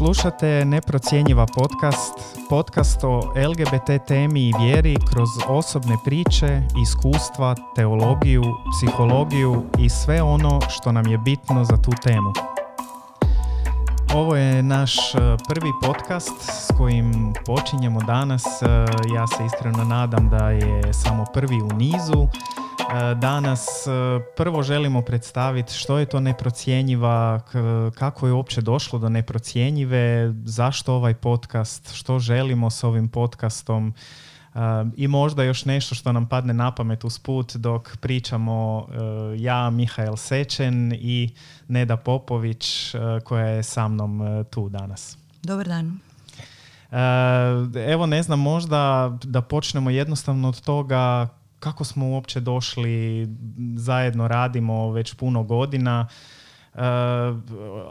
Slušate Neprocjenjiva podcast, podcast o LGBT temi i vjeri kroz osobne priče, iskustva, teologiju, psihologiju i sve ono što nam je bitno za tu temu. Ovo je naš e, prvi podcast s kojim počinjemo danas. E, ja se iskreno nadam da je samo prvi u nizu. E, danas prvo želimo predstaviti što je to neprocjenjiva, kako je uopće došlo do neprocjenjive, zašto ovaj podcast, što želimo s ovim podcastom i možda još nešto što nam padne na pamet usput dok pričamo e, ja, Mihael Sečen i Neda Popović e, koja je sa mnom e, tu danas. Dobar dan. Evo ne znam, možda da počnemo jednostavno od toga kako smo uopće došli, zajedno radimo već puno godina.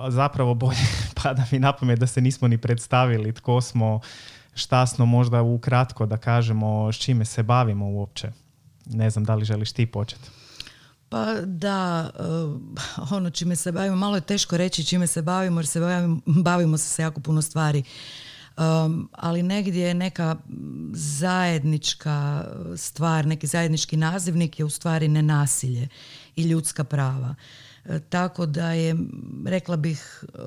zapravo bolje pada mi na pamet da se nismo ni predstavili tko smo, šta smo možda ukratko da kažemo s čime se bavimo uopće. Ne znam da li želiš ti početi. Pa da, uh, ono čime se bavimo, malo je teško reći čime se bavimo jer se bavimo, se jako puno stvari. Um, ali negdje je neka zajednička stvar, neki zajednički nazivnik je u stvari nenasilje i ljudska prava. E, tako da je, rekla bih, e,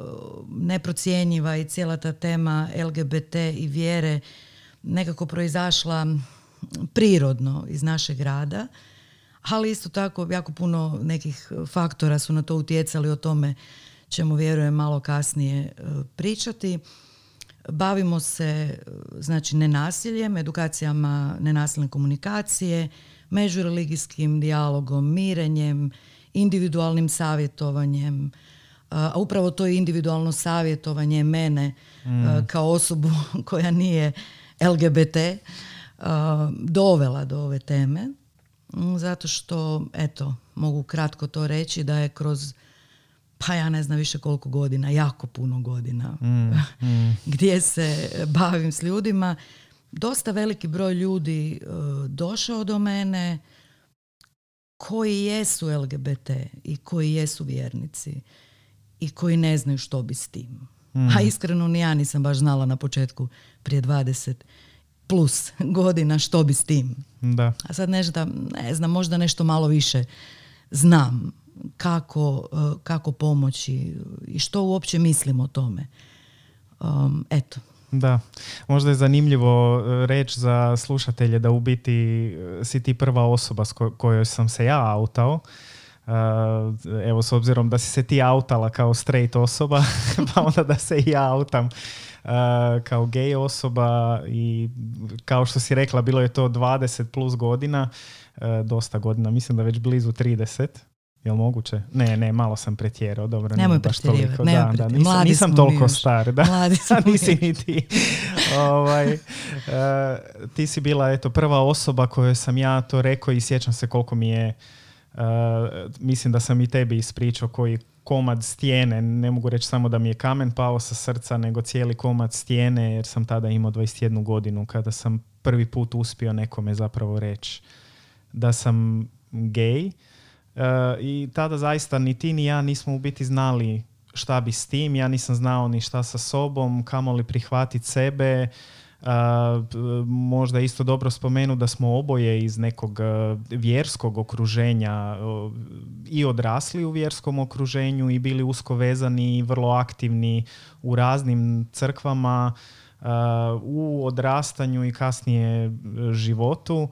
neprocjenjiva i cijela ta tema LGBT i vjere nekako proizašla prirodno iz našeg rada, ali isto tako jako puno nekih faktora su na to utjecali, o tome ćemo vjerujem malo kasnije e, pričati. Bavimo se znači nenasiljem, edukacijama nenasilne komunikacije, međureligijskim dijalogom, mirenjem, individualnim savjetovanjem, a upravo to je individualno savjetovanje mene mm. kao osobu koja nije LGBT dovela do ove teme. Zato što, eto, mogu kratko to reći da je kroz pa ja ne znam više koliko godina, jako puno godina, mm, mm. gdje se bavim s ljudima. Dosta veliki broj ljudi došao do mene, koji jesu LGBT i koji jesu vjernici i koji ne znaju što bi s tim. A mm. iskreno ni ja nisam baš znala na početku prije 20 plus godina što bi s tim. Da. A sad nešto, ne znam, možda nešto malo više znam kako, eh, kako pomoći i što uopće mislim o tome. Um, eto, da, možda je zanimljivo e, reći za slušatelje da u biti e, si ti prva osoba s kojoj sam se ja autao. E, evo, s obzirom da si se ti autala kao straight osoba, pa onda da se i ja autam kao gay osoba i kao što si rekla, bilo je to 20 plus godina, dosta godina, mislim da već blizu 30. Jel moguće? Ne, ne, malo sam pretjerao, dobro, nemoj baš toliko. Da, da, nisam, nisam toliko star, da. Mladi nisi ni ti. ovaj, uh, ti si bila eto, prva osoba kojoj sam ja to rekao i sjećam se koliko mi je, uh, mislim da sam i tebi ispričao koji komad stijene, ne mogu reći samo da mi je kamen pao sa srca, nego cijeli komad stijene, jer sam tada imao 21 godinu kada sam prvi put uspio nekome zapravo reći da sam gay E, I tada zaista ni ti ni ja nismo u biti znali šta bi s tim. Ja nisam znao ni šta sa sobom, kamo li prihvatiti sebe. Uh, možda isto dobro spomenu da smo oboje iz nekog vjerskog okruženja i odrasli u vjerskom okruženju i bili usko vezani i vrlo aktivni u raznim crkvama u odrastanju i kasnije životu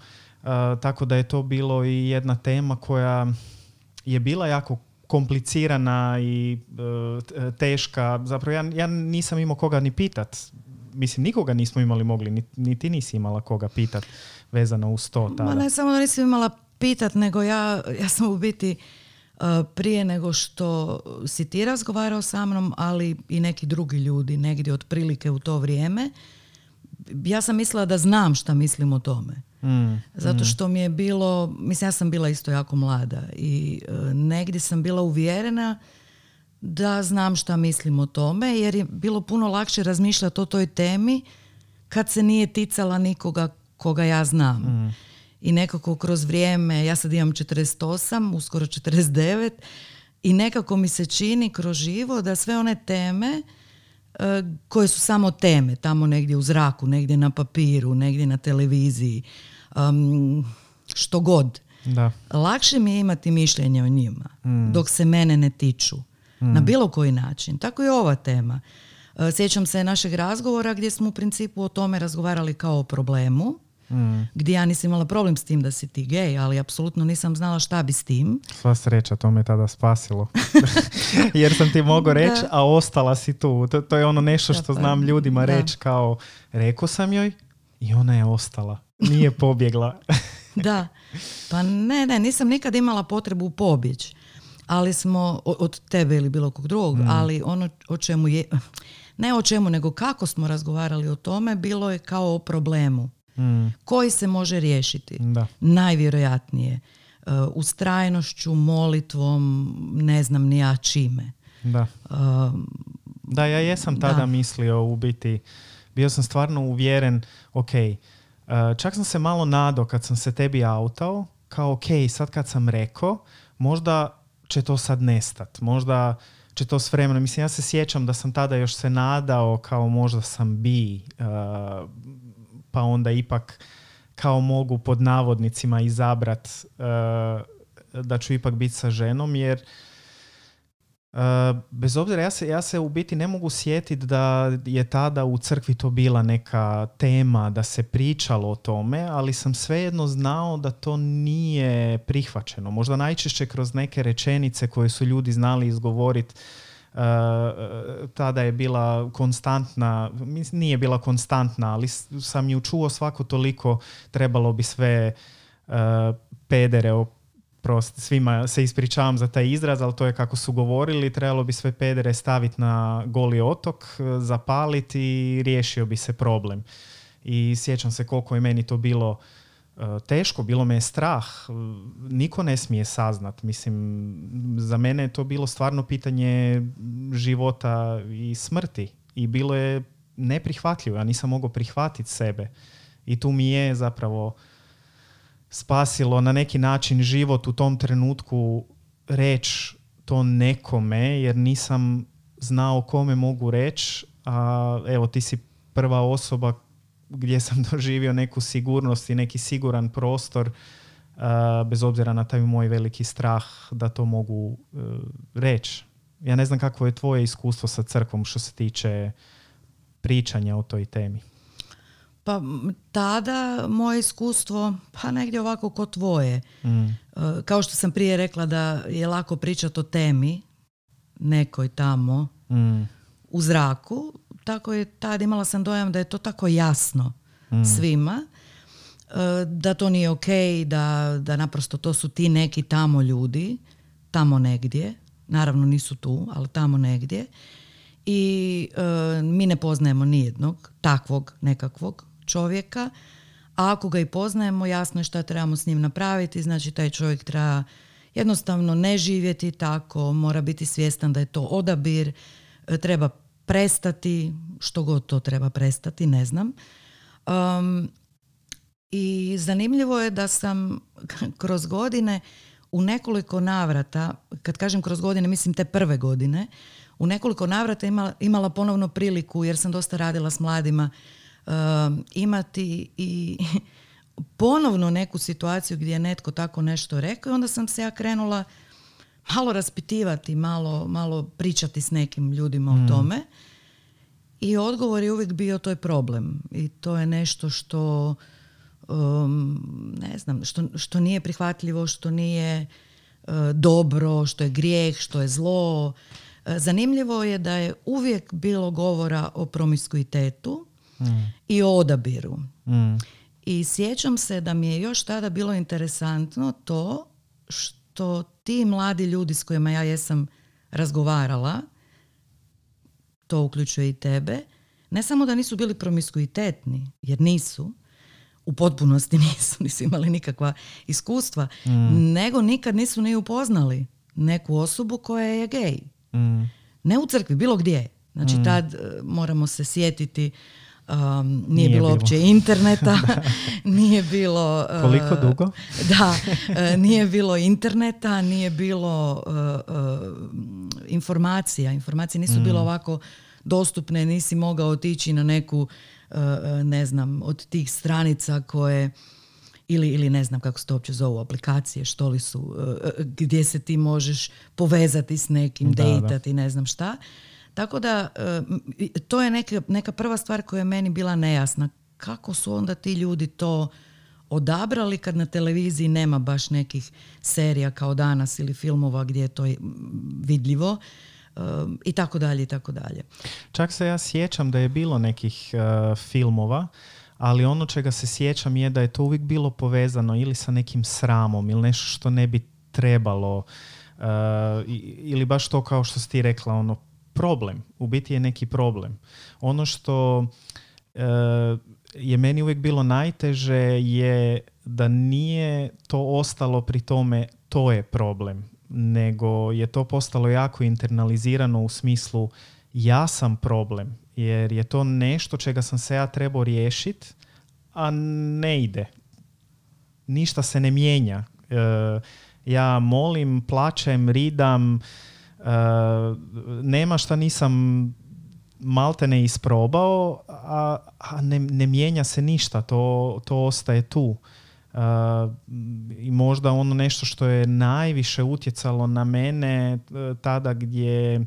tako da je to bilo i jedna tema koja je bila jako komplicirana i e, teška. Zapravo ja, ja nisam imao koga ni pitat. Mislim, nikoga nismo imali mogli, ni, ni ti nisi imala koga pitat vezano uz to. Tada. Ma ne samo da nisam imala pitat, nego ja, ja sam u biti e, prije nego što si ti razgovarao sa mnom, ali i neki drugi ljudi negdje otprilike u to vrijeme, ja sam mislila da znam šta mislim o tome. Mm, Zato mm. što mi je bilo, mislim ja sam bila isto jako mlada i e, negdje sam bila uvjerena da znam šta mislim o tome jer je bilo puno lakše razmišljati o toj temi kad se nije ticala nikoga koga ja znam. Mm. I nekako kroz vrijeme, ja sad imam 48, uskoro 49 i nekako mi se čini kroz živo da sve one teme koje su samo teme, tamo negdje u zraku, negdje na papiru, negdje na televiziji, um, što god. Da. Lakše mi je imati mišljenje o njima, dok se mene ne tiču. Na bilo koji način. Tako i ova tema. E, Sjećam se našeg razgovora gdje smo u principu o tome razgovarali kao o problemu, gdje ja nisam imala problem s tim da si ti gej, ali apsolutno nisam znala šta bi s tim. Sva sreća, to me tada spasilo. Jer sam ti mogao reći, a ostala si tu. To, to je ono nešto što Da, pa, znam ljudima reći kao, rekao sam joj i ona je ostala. Nije pobjegla. Da, pa ne, ne, nisam nikad imala potrebu pobjeći. Ali smo, od tebe ili bilo kog drugog, ali ono o čemu je, ne o čemu, nego kako smo razgovarali o tome, bilo je kao o problemu Mm, koji se može riješiti. da. Najvjerojatnije. Uh, ustrajnošću, molitvom, ne znam ni ja čime. Da. Um, Da, ja jesam tada Da. mislio u biti, bio sam stvarno uvjeren, ok, uh, čak sam se malo nadao kad sam se tebi autao, kao ok, sad kad sam rekao, možda će to sad nestat, možda će to s vremenom, mislim ja se sjećam da sam tada još se nadao kao možda sam bi, uh, pa onda ipak kao mogu pod navodnicima izabrat uh, da ću ipak biti sa ženom, jer Uh, bez obzira, ja se, ja se u biti ne mogu sjetiti da je tada u crkvi to bila neka tema, da se pričalo o tome, ali sam svejedno znao da to nije prihvaćeno. Možda najčešće kroz neke rečenice koje su ljudi znali izgovoriti tada je bila konstantna, nije bila konstantna, ali sam ju čuo svako toliko, trebalo bi sve uh, pedere prost, svima se ispričavam za taj izraz, ali to je kako su govorili, trebalo bi sve pedere staviti na goli otok, zapaliti i riješio bi se problem. I sjećam se koliko je meni to bilo teško, bilo me je strah, niko ne smije saznat. Mislim, za mene je to bilo stvarno pitanje života i smrti i bilo je neprihvatljivo, ja nisam mogao prihvatiti sebe. I tu mi je zapravo spasilo na neki način život u tom trenutku reći to nekome jer nisam znao kome mogu reći a evo ti si prva osoba gdje sam doživio neku sigurnost i neki siguran prostor a, bez obzira na taj moj veliki strah da to mogu e, reći. Ja ne znam kakvo je tvoje iskustvo sa crkvom što se tiče pričanja o toj temi. Pa tada moje iskustvo, pa negdje ovako ko tvoje. Mm. E, Kao što sam prije rekla da je lako pričati o temi nekoj tamo Mm. u zraku, tako je tad imala sam dojam da je to tako jasno svima, e, da to nije ok, da, da naprosto to su ti neki tamo ljudi, tamo negdje, naravno nisu tu, ali tamo negdje. I e, mi ne poznajemo nijednog takvog nekakvog čovjeka, a ako ga i poznajemo, jasno je šta trebamo s njim napraviti, znači taj čovjek treba jednostavno ne živjeti tako, mora biti svjestan da je to odabir, e, treba prestati, što god to treba prestati, ne znam. Um, I zanimljivo je da sam kroz godine u nekoliko navrata, kad kažem kroz godine, mislim te prve godine, u nekoliko navrata imala, imala ponovno priliku, jer sam dosta radila s mladima, um, imati i ponovno neku situaciju gdje je netko tako nešto rekao i onda sam se ja krenula malo raspitivati, malo, malo pričati s nekim ljudima o tome. I odgovor je uvijek bio to je problem. I to je nešto što um, ne znam, što, što nije prihvatljivo, što nije uh, dobro, što je grijeh, što je zlo. Uh, zanimljivo je da je uvijek bilo govora o promiskuitetu i o odabiru. Mm. I sjećam se da mi je još tada bilo interesantno to što ti mladi ljudi s kojima ja jesam razgovarala, to uključuje i tebe, ne samo da nisu bili promiskuitetni, jer nisu, u potpunosti nisu, nisu imali nikakva iskustva, nego nikad nisu ni upoznali neku osobu koja je gej. Mm. Ne u crkvi, bilo gdje. Znači tad e, moramo se sjetiti um, nije, Nije bilo bilo. uopće interneta, nije bilo... e, Koliko dugo? Da, e, nije bilo interneta, nije bilo e, informacija. Informacije nisu bile ovako dostupne, nisi mogao otići na neku, ne znam, od tih stranica koje ili, ili ne znam kako se to uopće zovu aplikacije, što li su, gdje se ti možeš povezati s nekim, dejtati, ne znam šta. Tako da, to je neka, neka prva stvar koja je meni bila nejasna. Kako su onda ti ljudi to odabrali kad na televiziji nema baš nekih serija kao danas ili filmova gdje je to vidljivo um, i tako dalje i tako dalje. Čak se ja sjećam da je bilo nekih uh, filmova ali ono čega se sjećam je da je to uvijek bilo povezano ili sa nekim sramom ili nešto što ne bi trebalo uh, ili baš to kao što si ti rekla ono problem, u biti je neki problem. Ono što uh, je meni uvijek bilo najteže je da nije to ostalo pri tome to je problem, nego je to postalo jako internalizirano u smislu ja sam problem, jer je to nešto čega sam se ja trebao riješiti, a ne ide. Ništa se ne mijenja. E, ja molim, plaćem, ridam, e, nema šta nisam malte ne isprobao, a, a ne, ne, mijenja se ništa, to, to ostaje tu. I možda ono nešto što je najviše utjecalo na mene e, tada gdje e,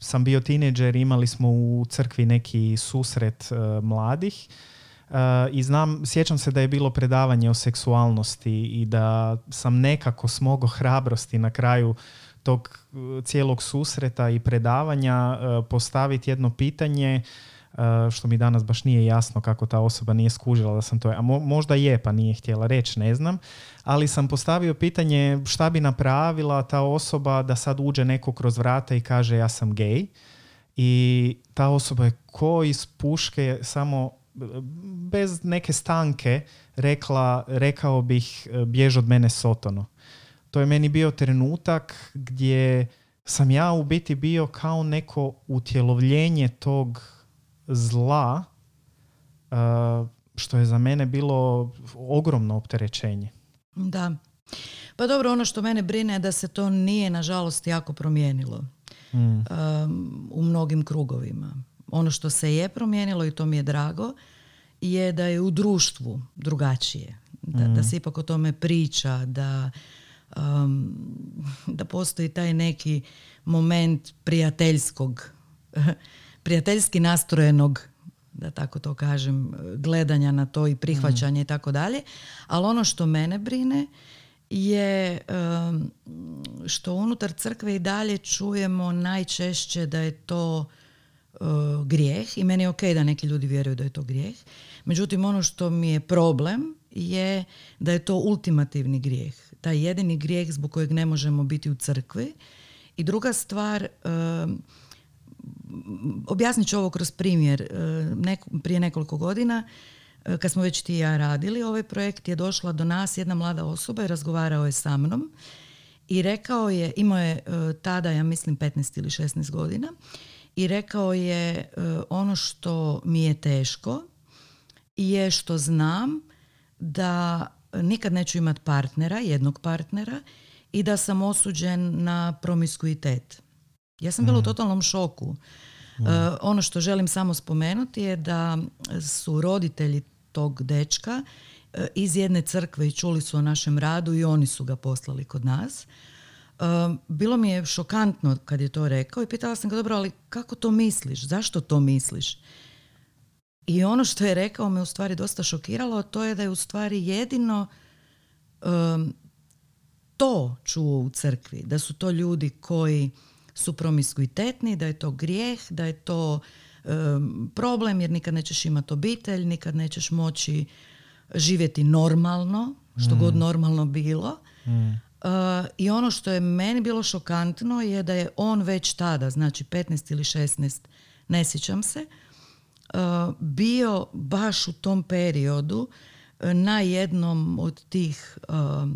sam bio tineđer, imali smo u crkvi neki susret e, mladih i znam, sjećam se da je bilo predavanje o seksualnosti i da sam nekako smogao hrabrosti na kraju tog cijelog susreta i predavanja e, postaviti jedno pitanje e, što mi danas baš nije jasno kako ta osoba nije skužila da sam to, a možda je pa nije htjela reći, ne znam, ali sam postavio pitanje šta bi napravila ta osoba da sad uđe neko kroz vrata i kaže ja sam gej? I ta osoba je ko iz puške samo bez neke stanke rekla, rekao bih bjež od mene sotono to je meni bio trenutak gdje sam ja u biti bio kao neko utjelovljenje tog zla uh, što je za mene bilo ogromno opterećenje. Da. Pa dobro, ono što mene brine je da se to nije nažalost jako promijenilo mm. um, u mnogim krugovima. Ono što se je promijenilo i to mi je drago je da je u društvu drugačije. Da, da mm. se ipak o tome priča, da um, da postoji taj neki moment prijateljskog, prijateljski nastrojenog da tako to kažem, gledanja na to i prihvaćanje i tako dalje. Ali ono što mene brine je um, što unutar crkve i dalje čujemo najčešće da je to uh, grijeh i meni je ok da neki ljudi vjeruju da je to grijeh. Međutim, ono što mi je problem je da je to ultimativni grijeh taj jedini grijeh zbog kojeg ne možemo biti u crkvi. I druga stvar, objasnit ću ovo kroz primjer. prije nekoliko godina, kad smo već ti i ja radili ovaj projekt, je došla do nas jedna mlada osoba i razgovarao je sa mnom i rekao je, imao je tada, ja mislim, 15 ili 16 godina, i rekao je ono što mi je teško je što znam da nikad neću imati partnera, jednog partnera i da sam osuđen na promiskuitet. Ja sam bila u mm. totalnom šoku. Mm. Ono što želim samo spomenuti je da su roditelji tog dečka e, iz jedne crkve i čuli su o našem radu i oni su ga poslali kod nas. E, bilo mi je šokantno kad je to rekao i pitala sam ga, dobro, ali kako to misliš? Zašto to misliš? I ono što je rekao me u stvari dosta šokiralo, to je da je u stvari jedino um, to čuo u crkvi, da su to ljudi koji su promiskuitetni, da je to grijeh, da je to um, problem jer nikad nećeš imati obitelj, nikad nećeš moći živjeti normalno, što mm. god normalno bilo. Mm. Uh, I ono što je meni bilo šokantno je da je on već tada, znači 15 ili 16, ne sjećam se, Uh, bio baš u tom periodu uh, na jednom od tih uh,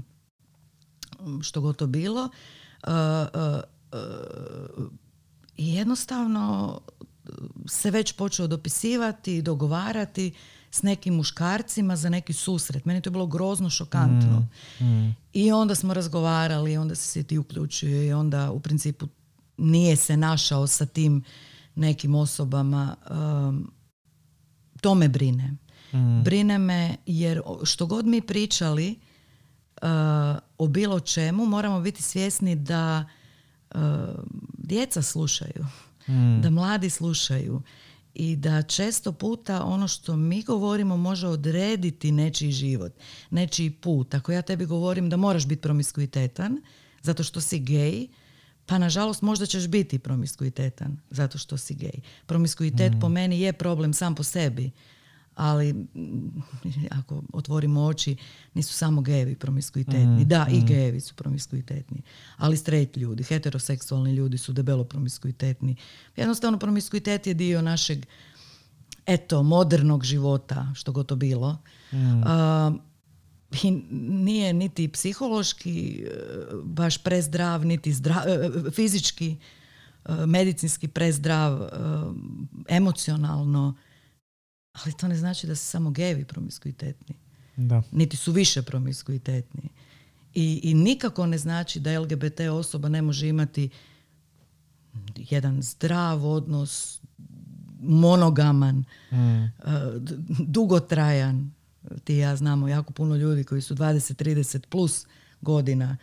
što god to bilo i jednostavno se već počeo dopisivati i dogovarati s nekim muškarcima za neki susret. Meni to je bilo grozno šokantno. Mm, mm. I onda smo razgovarali, onda se ti uključio i onda u principu nije se našao sa tim nekim osobama. Um, to me brine. Mm. Brine me jer što god mi pričali uh, o bilo čemu, moramo biti svjesni da uh, djeca slušaju, Mm. da mladi slušaju i da često puta ono što mi govorimo može odrediti nečiji život, nečiji put. Ako ja tebi govorim da moraš biti promiskuitetan zato što si gej, pa nažalost možda ćeš biti promiskuitetan zato što si gej. Promiskuitet po meni je problem sam po sebi, ali mm, ako otvorimo oči, nisu samo gejevi promiskuitetni. Da, i gejevi su promiskuitetni. Ali straight ljudi, heteroseksualni ljudi su debelo promiskuitetni. Jednostavno promiskuitet je dio našeg eto, modernog života, što god to bilo. A, i nije niti psihološki e, baš prezdrav, niti zdra- e, fizički, e, medicinski prezdrav, emocionalno. Ali to ne znači da su samo gejevi promiskuitetni. Da. Niti su više promiskuitetni. I, I nikako ne znači da LGBT osoba ne može imati jedan zdrav odnos, monogaman, Mm. dugotrajan. Ti i ja znamo jako puno ljudi koji su 20-30 plus godina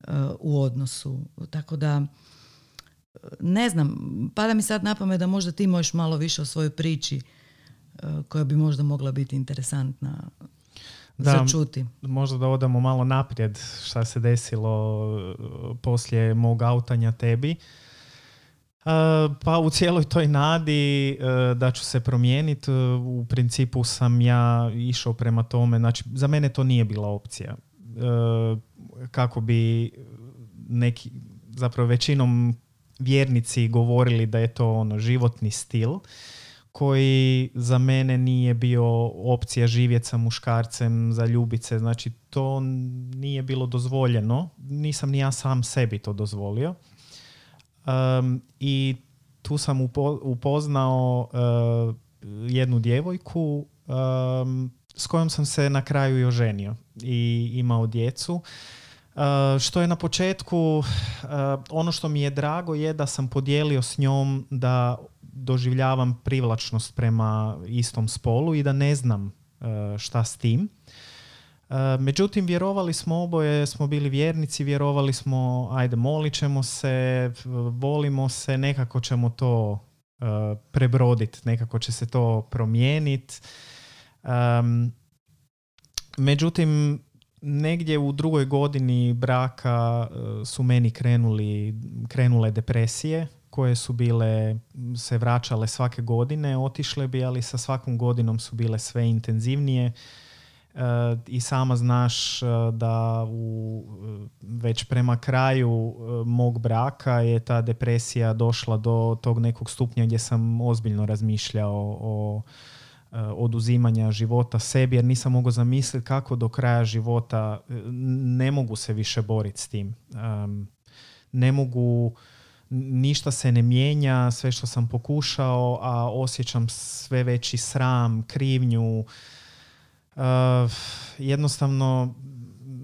e, u odnosu. Tako da, e, ne znam, pada mi sad na pamet da možda ti možeš malo više o svojoj priči e, koja bi možda mogla biti interesantna Da, za čuti. možda da odamo malo naprijed šta se desilo poslije mog autanja tebi. Uh, pa u cijeloj toj nadi uh, da ću se promijeniti, uh, u principu sam ja išao prema tome, znači za mene to nije bila opcija. Kako bi neki, zapravo većinom vjernici govorili da je to ono životni stil koji za mene nije bio opcija živjeti sa muškarcem, za ljubice, znači to nije bilo dozvoljeno, nisam ni ja sam sebi to dozvolio. Um, I tu sam upo- upoznao uh, jednu djevojku um, s kojom sam se na kraju i oženio i imao djecu. Uh, što je na početku, uh, ono što mi je drago je da sam podijelio s njom da doživljavam privlačnost prema istom spolu i da ne znam šta s tim. Uh, Međutim, vjerovali smo oboje, smo bili vjernici, vjerovali smo, ajde, molit ćemo se, volimo se, nekako ćemo to uh, prebroditi, nekako će se to promijeniti. Međutim, negdje u drugoj godini braka uh, su meni krenuli, krenule depresije koje su bile, se vraćale svake godine, otišle bi, ali sa svakom godinom su bile sve intenzivnije. I sama znaš uh, da u, uh, već prema kraju uh, mog braka je ta depresija došla do tog nekog stupnja gdje sam ozbiljno razmišljao o oduzimanja života sebi jer nisam mogao zamisliti kako do kraja života ne mogu se više boriti s tim. Ne mogu ništa se ne mijenja, sve što sam pokušao, a osjećam sve veći sram, krivnju. Uh, jednostavno,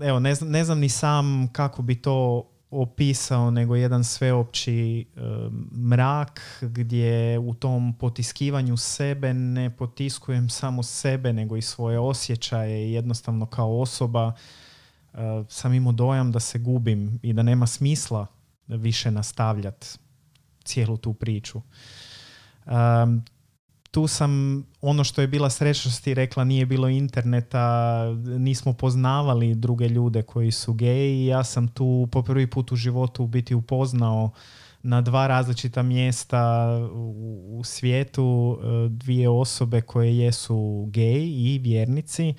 evo, ne, znam- ne znam ni sam kako bi to opisao, nego jedan sveopći uh, mrak gdje u tom potiskivanju sebe ne potiskujem samo sebe, nego i svoje osjećaje i jednostavno kao osoba uh, sam imao dojam da se gubim i da nema smisla više nastavljati cijelu tu priču. Um, tu sam, ono što je bila sreća što si ti rekla, nije bilo interneta, nismo poznavali druge ljude koji su geji i ja sam tu po prvi put u životu biti upoznao na dva različita mjesta u, svijetu e, dvije osobe koje jesu geji i vjernici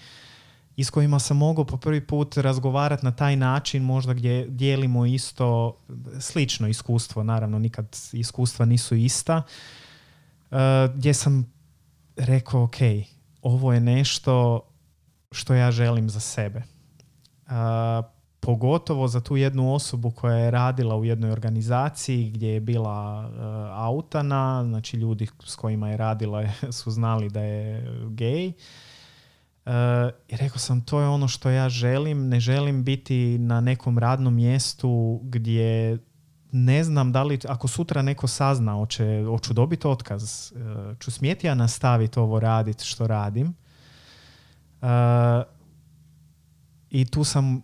i s kojima sam mogao po prvi put razgovarati na taj način možda gdje dijelimo isto slično iskustvo, naravno nikad iskustva nisu ista, gdje sam rekao ok, ovo je nešto što ja želim za sebe. Uh, pogotovo za tu jednu osobu koja je radila u jednoj organizaciji gdje je bila uh, autana, znači ljudi s kojima je radila su znali da je gej. I rekao sam, to je ono što ja želim. Ne želim biti na nekom radnom mjestu gdje ne znam da li, ako sutra neko sazna, hoću dobiti otkaz, e, ću smijeti ja nastaviti ovo raditi što radim. E, I tu sam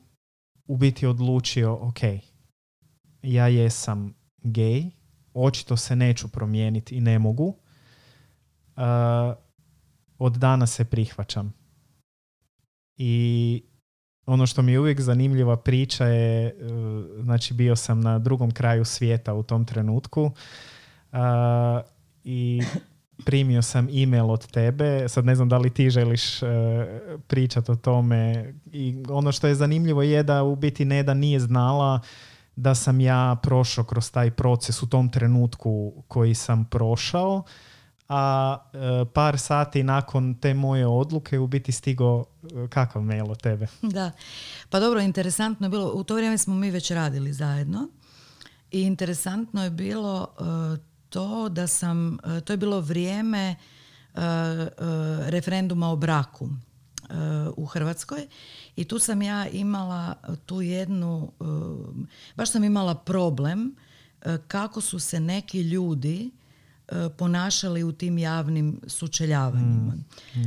u biti odlučio, ok, ja jesam gej, očito se neću promijeniti i ne mogu. Uh, od dana se prihvaćam. I ono što mi je uvijek zanimljiva priča je, uh, znači bio sam na drugom kraju svijeta u tom trenutku uh, i primio sam email od tebe, sad ne znam da li ti želiš uh, pričati o tome. I ono što je zanimljivo je da u biti Neda nije znala da sam ja prošao kroz taj proces u tom trenutku koji sam prošao, a e, par sati nakon te moje odluke u biti stigo e, kakav mail od tebe. Da, pa dobro, interesantno je bilo, u to vrijeme smo mi već radili zajedno i interesantno je bilo e, to da sam, to je bilo vrijeme referenduma o braku u Hrvatskoj i tu sam ja imala tu jednu, baš sam imala problem kako su se neki ljudi ponašali u tim javnim sučeljavanjima. Mm,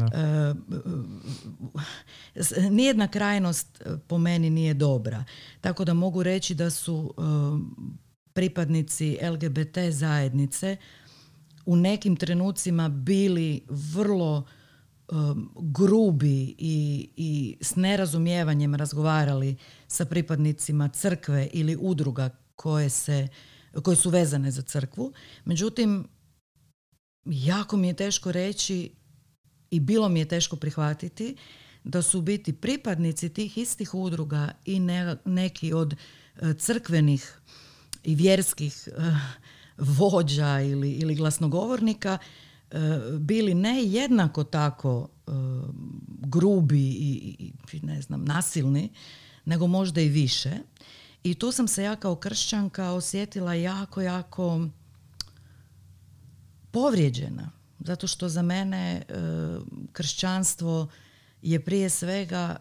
nijedna krajnost po meni nije dobra. Tako da mogu reći da su pripadnici LGBT zajednice u nekim trenucima bili vrlo um, grubi i, i s nerazumijevanjem razgovarali sa pripadnicima crkve ili udruga koje, se, koje su vezane za crkvu. Međutim, jako mi je teško reći i bilo mi je teško prihvatiti da su biti pripadnici tih istih udruga i neki od uh, crkvenih i vjerskih uh, vođa ili, ili glasnogovornika E, bili ne jednako tako e, grubi i, i ne znam nasilni nego možda i više. I tu sam se ja kao kršćanka osjetila jako jako povrijeđena zato što za mene e, kršćanstvo je prije svega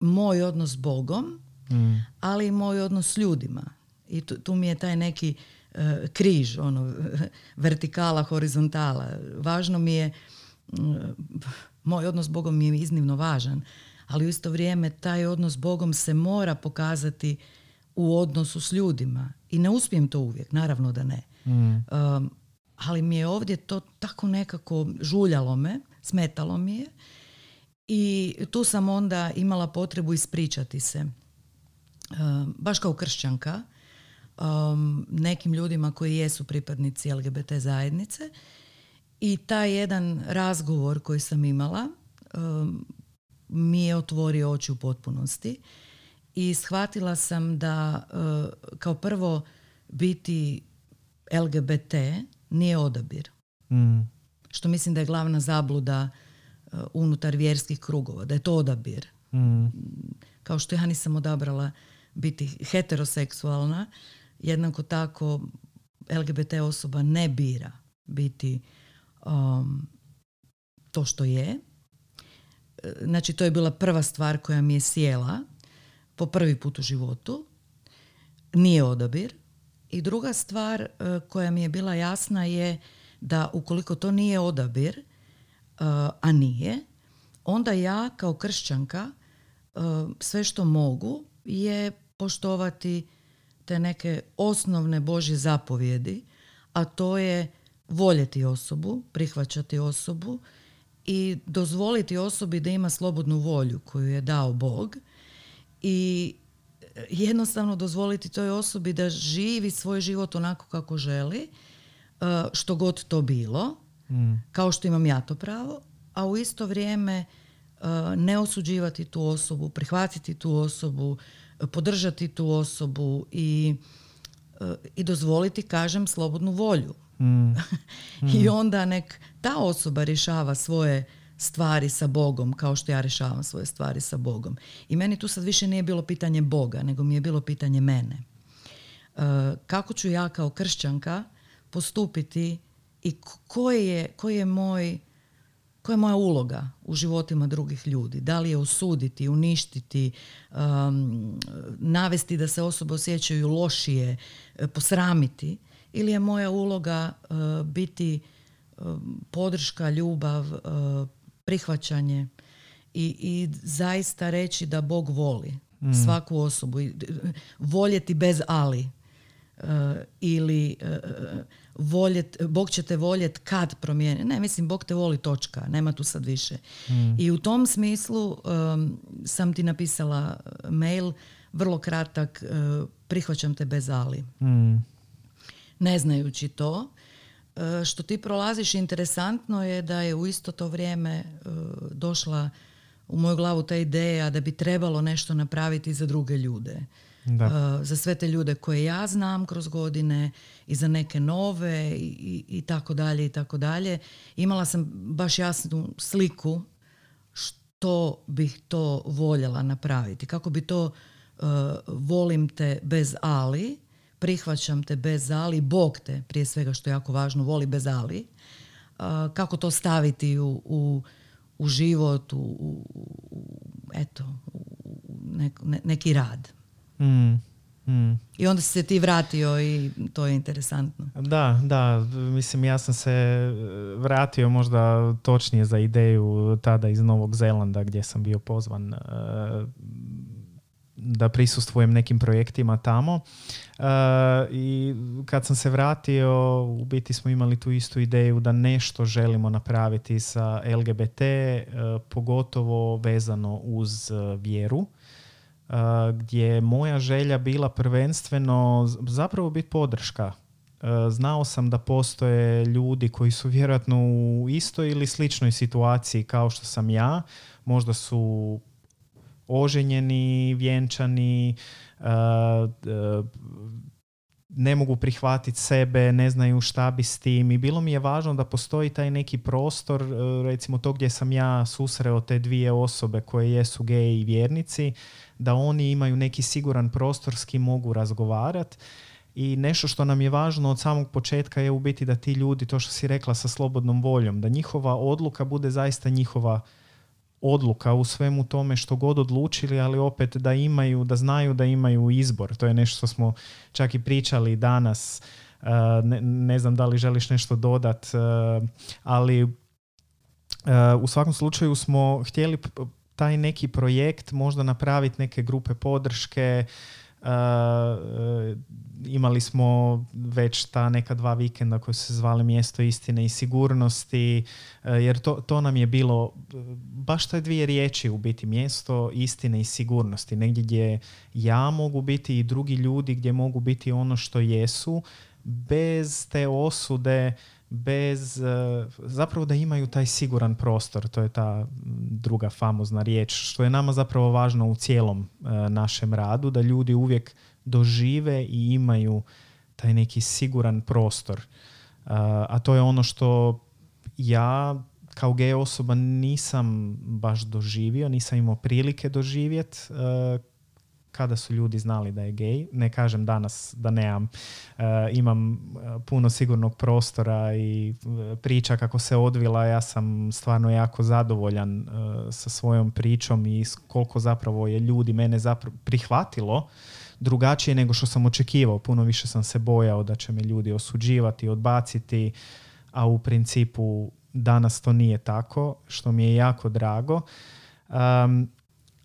moj odnos s Bogom mm. ali i moj odnos s ljudima i tu, tu mi je taj neki E, križ, ono, vertikala, horizontala. Važno mi je, moj odnos s Bogom mi je iznimno važan, ali u isto vrijeme taj odnos s Bogom se mora pokazati u odnosu s ljudima. I ne uspijem to uvijek, naravno da ne. Mm. Um, ali mi je ovdje to tako nekako žuljalo me, smetalo mi je. I tu sam onda imala potrebu ispričati se. Um, baš kao kršćanka, um, nekim ljudima koji jesu pripadnici LGBT zajednice i taj jedan razgovor koji sam imala um, mi je otvorio oči u potpunosti i shvatila sam da kao prvo biti LGBT nije odabir. Mm. Što mislim da je glavna zabluda uh, unutar vjerskih krugova, da je to odabir. Mm. Kao što ja nisam odabrala biti heteroseksualna, jednako tako LGBT osoba ne bira biti um, to što je. Znači, to je bila prva stvar koja mi je sjela po prvi put u životu. Nije odabir. I druga stvar uh, koja mi je bila jasna je da ukoliko to nije odabir, uh, a nije, onda ja kao kršćanka uh, sve što mogu je poštovati te neke osnovne Božje zapovjedi, a to je voljeti osobu, prihvaćati osobu i dozvoliti osobi da ima slobodnu volju koju je dao Bog i jednostavno dozvoliti toj osobi da živi svoj život onako kako želi, e, što god to bilo, mm. kao što imam ja to pravo, a u isto vrijeme e, ne osuđivati tu osobu, prihvatiti tu osobu, podržati tu osobu i, e, i dozvoliti, kažem, slobodnu volju. Mm. I mm. onda nek ta osoba rješava svoje stvari sa Bogom kao što ja rješavam svoje stvari sa Bogom. I meni tu sad više nije bilo pitanje Boga, nego mi je bilo pitanje mene. E, kako ću ja kao kršćanka postupiti i koji je, koji je moj koja je moja uloga u životima drugih ljudi. Da li je osuditi, uništiti, um, navesti da se osobe osjećaju lošije, e, posramiti ili je moja uloga uh, biti um, podrška, ljubav, uh, prihvaćanje i, i zaista reći da Bog voli mm. svaku osobu. Voljeti bez ali. Uh, ili voljet, Bog će te voljet kad promijeni. Ne, mislim, Bog te voli točka, nema tu sad više. Mm. I u tom smislu um, sam ti napisala mail, vrlo kratak, uh, prihvaćam te bez ali. Mm. Ne znajući to, uh, što ti prolaziš interesantno je da je u isto to vrijeme uh, došla u moju glavu ta ideja da bi trebalo nešto napraviti za druge ljude. Da. Uh, za sve te ljude koje ja znam kroz godine i za neke nove i, i, tako dalje i tako dalje. Imala sam baš jasnu sliku što bih to voljela napraviti. Kako bi to uh, volim te bez ali, prihvaćam te bez ali, Bog te prije svega što je jako važno, voli bez ali. Uh, kako to staviti u, u, u život, u, u, eto, u neki rad. Mm. Mm. I onda si se ti vratio i to je interesantno. Da, da, mislim ja sam se e, vratio možda točnije za ideju tada iz Novog Zelanda gdje sam bio pozvan uh, da prisustvujem nekim projektima tamo. Uh, I kad sam se vratio, u biti smo imali tu istu ideju da nešto želimo napraviti sa LGBT, uh, pogotovo vezano uz vjeru gdje je moja želja bila prvenstveno zapravo biti podrška. Znao sam da postoje ljudi koji su vjerojatno u istoj ili sličnoj situaciji kao što sam ja. Možda su oženjeni, vjenčani, ne mogu prihvatiti sebe, ne znaju šta bi s tim. I bilo mi je važno da postoji taj neki prostor, recimo to gdje sam ja susreo te dvije osobe koje jesu geji i vjernici, da oni imaju neki siguran prostor s kim mogu razgovarati i nešto što nam je važno od samog početka je u biti da ti ljudi, to što si rekla sa slobodnom voljom, da njihova odluka bude zaista njihova odluka u svemu tome što god odlučili, ali opet da imaju, da znaju da imaju izbor. To je nešto što smo čak i pričali danas. Uh, ne, ne znam da li želiš nešto dodat, uh, ali uh, u svakom slučaju smo htjeli taj neki projekt možda napraviti neke grupe podrške imali smo već ta neka dva vikenda koji se zvali mjesto istine i sigurnosti uh, jer to, to nam je bilo baš te dvije riječi u biti mjesto istine i sigurnosti. Negdje gdje ja mogu biti i drugi ljudi gdje mogu biti ono što jesu bez te osude bez, e, zapravo da imaju taj siguran prostor, to je ta druga famozna riječ, što je nama zapravo važno u cijelom e, našem radu, da ljudi uvijek dožive i imaju taj neki siguran prostor. E, a to je ono što ja kao gej osoba nisam baš doživio, nisam imao prilike doživjeti kada su ljudi znali da je gej. Ne kažem danas da nemam. Uh, imam e, puno sigurnog prostora i e, priča kako se odvila. Ja sam stvarno jako zadovoljan sa svojom pričom i koliko zapravo je ljudi mene prihvatilo drugačije nego što sam očekivao. Puno više sam se bojao da će me ljudi osuđivati, odbaciti, a u principu danas to nije tako, što mi je jako drago. Um,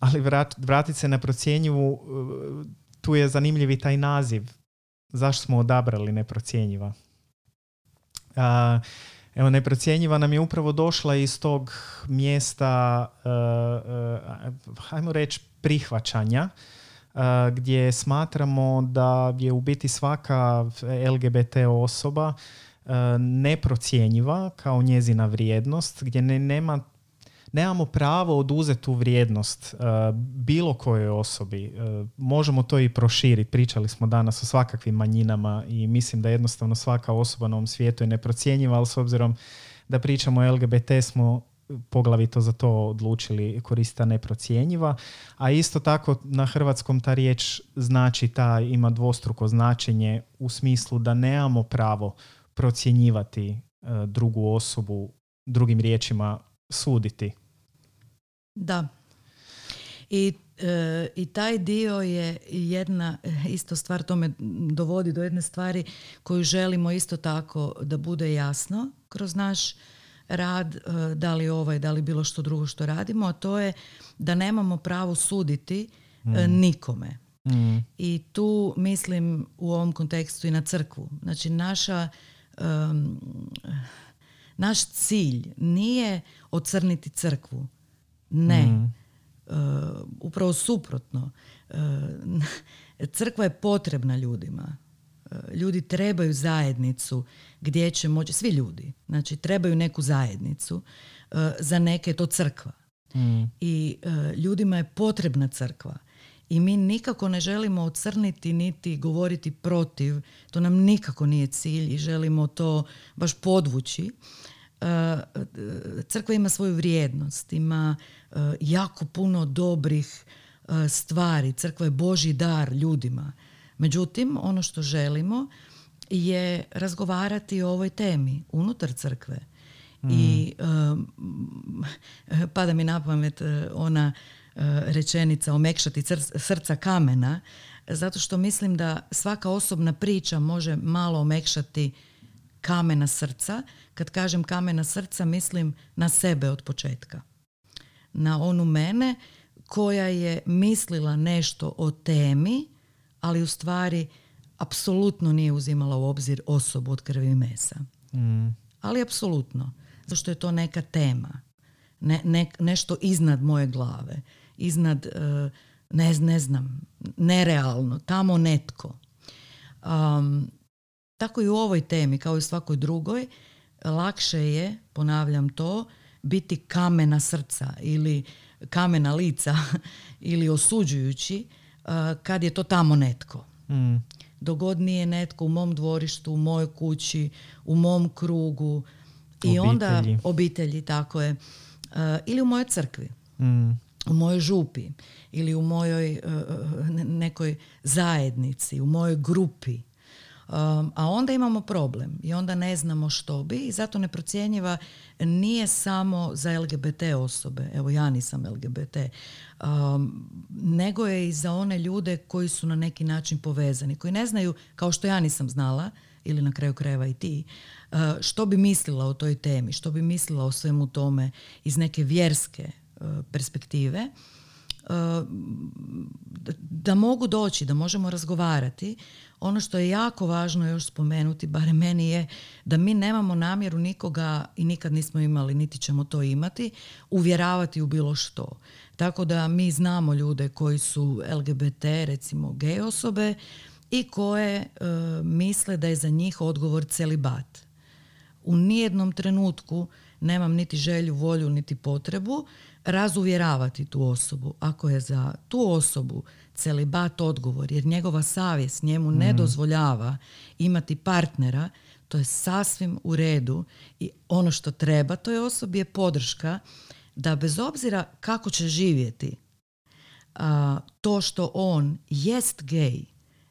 ali vrat, vratiti se na procjenjivu, uh, tu je zanimljiv i taj naziv. Zašto smo odabrali neprocjenjiva? Uh, evo, neprocjenjiva nam je upravo došla iz tog mjesta, uh, uh, hajmo reći, prihvaćanja, uh, gdje smatramo da je u biti svaka LGBT osoba neprocjenjiva kao njezina vrijednost, gdje ne, nema nemamo pravo oduzeti tu vrijednost uh, bilo kojoj osobi. Uh, možemo to i proširiti. Pričali smo danas o svakakvim manjinama i mislim da jednostavno svaka osoba na ovom svijetu je neprocjenjiva, ali s obzirom da pričamo o LGBT smo poglavito za to odlučili korista neprocjenjiva, a isto tako na hrvatskom ta riječ znači ta ima dvostruko značenje u smislu da nemamo pravo procjenjivati uh, drugu osobu drugim riječima suditi. Da. I, e, I taj dio je jedna isto stvar, to me dovodi do jedne stvari koju želimo isto tako da bude jasno kroz naš rad, e, da li ovaj, da li bilo što drugo što radimo, a to je da nemamo pravo suditi e, mm. nikome. Mm. I tu mislim u ovom kontekstu i na crkvu. Znači naša naš cilj nije ocrniti crkvu. Ne. Mm. Uh, upravo suprotno. Uh, crkva je potrebna ljudima. Uh, ljudi trebaju zajednicu gdje će moći, svi ljudi, znači trebaju neku zajednicu. Za neke je to crkva. Mm. I ljudima je potrebna crkva. I mi nikako ne želimo ocrniti niti govoriti protiv. To nam nikako nije cilj i želimo to baš podvući. Crkva ima svoju vrijednost, ima E, jako puno dobrih e, stvari. Crkva je Boži dar ljudima. Međutim, ono što želimo je razgovarati o ovoj temi unutar crkve. I um, pada mi na pamet ona rečenica omekšati srca kamena, zato što mislim da svaka osobna priča može malo omekšati kamena srca. Kad kažem kamena srca, mislim na sebe od početka na onu mene koja je mislila nešto o temi, ali u stvari apsolutno nije uzimala u obzir osobu od krvi i mesa. Mm. Ali apsolutno. Zašto je to neka tema. Ne, nešto iznad moje glave. Iznad, uh, ne, ne znam, nerealno. Tamo netko. Um, tako i u ovoj temi, kao i u svakoj drugoj, lakše je, ponavljam to, biti kamena srca ili kamena lica ili osuđujući uh, kad je to tamo netko. Mm. Dogod nije netko u mom dvorištu, u mojoj kući, u mom krugu i onda obitelji, tako je. Uh, ili u mojoj crkvi. Mm. U mojoj župi ili u mojoj uh, nekoj zajednici, u mojoj grupi Um, a onda imamo problem i onda ne znamo što bi i zato neprocjenjiva nije samo za LGBT osobe, evo ja nisam LGBT, um, nego je i za one ljude koji su na neki način povezani, koji ne znaju, kao što ja nisam znala, ili na kraju krajeva i ti, uh, što bi mislila o toj temi, što bi mislila o svemu tome iz neke vjerske uh, perspektive, da mogu doći, da možemo razgovarati ono što je jako važno još spomenuti, barem meni je da mi nemamo namjeru nikoga i nikad nismo imali, niti ćemo to imati, uvjeravati u bilo što. Tako da mi znamo ljude koji su LGBT, recimo gej osobe i koje e, misle da je za njih odgovor celibat. U nijednom trenutku nemam niti želju, volju, niti potrebu razuvjeravati tu osobu. Ako je za tu osobu celibat odgovor, jer njegova savjest njemu ne mm. dozvoljava imati partnera, to je sasvim u redu i ono što treba toj osobi je podrška da bez obzira kako će živjeti, to što on jest gej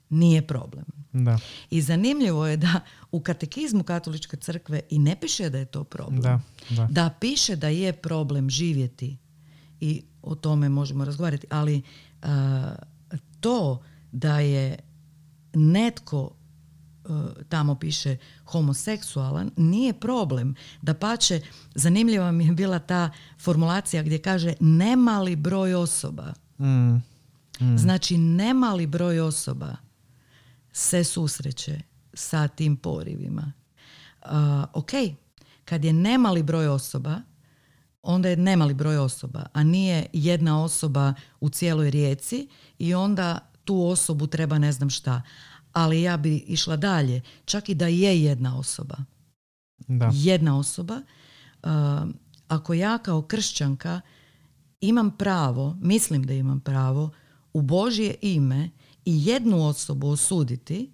nije problem. Da. I zanimljivo je da u katekizmu katoličke crkve i ne piše da je to problem. Da, da. da piše da je problem živjeti i o tome možemo razgovarati, ali to da je netko e, tamo piše homoseksualan, nije problem. Da pače, zanimljiva mi je bila ta formulacija gdje kaže nemali broj osoba. Mm. Mm. Znači nemali broj osoba se susreće sa tim porivima. Uh, ok, kad je nemali broj osoba, onda je nemali broj osoba, a nije jedna osoba u cijeloj rijeci i onda tu osobu treba ne znam šta. Ali ja bi išla dalje, čak i da je jedna osoba. Da. Jedna osoba. Uh, ako ja kao kršćanka imam pravo, mislim da imam pravo, u Božje ime i jednu osobu osuditi,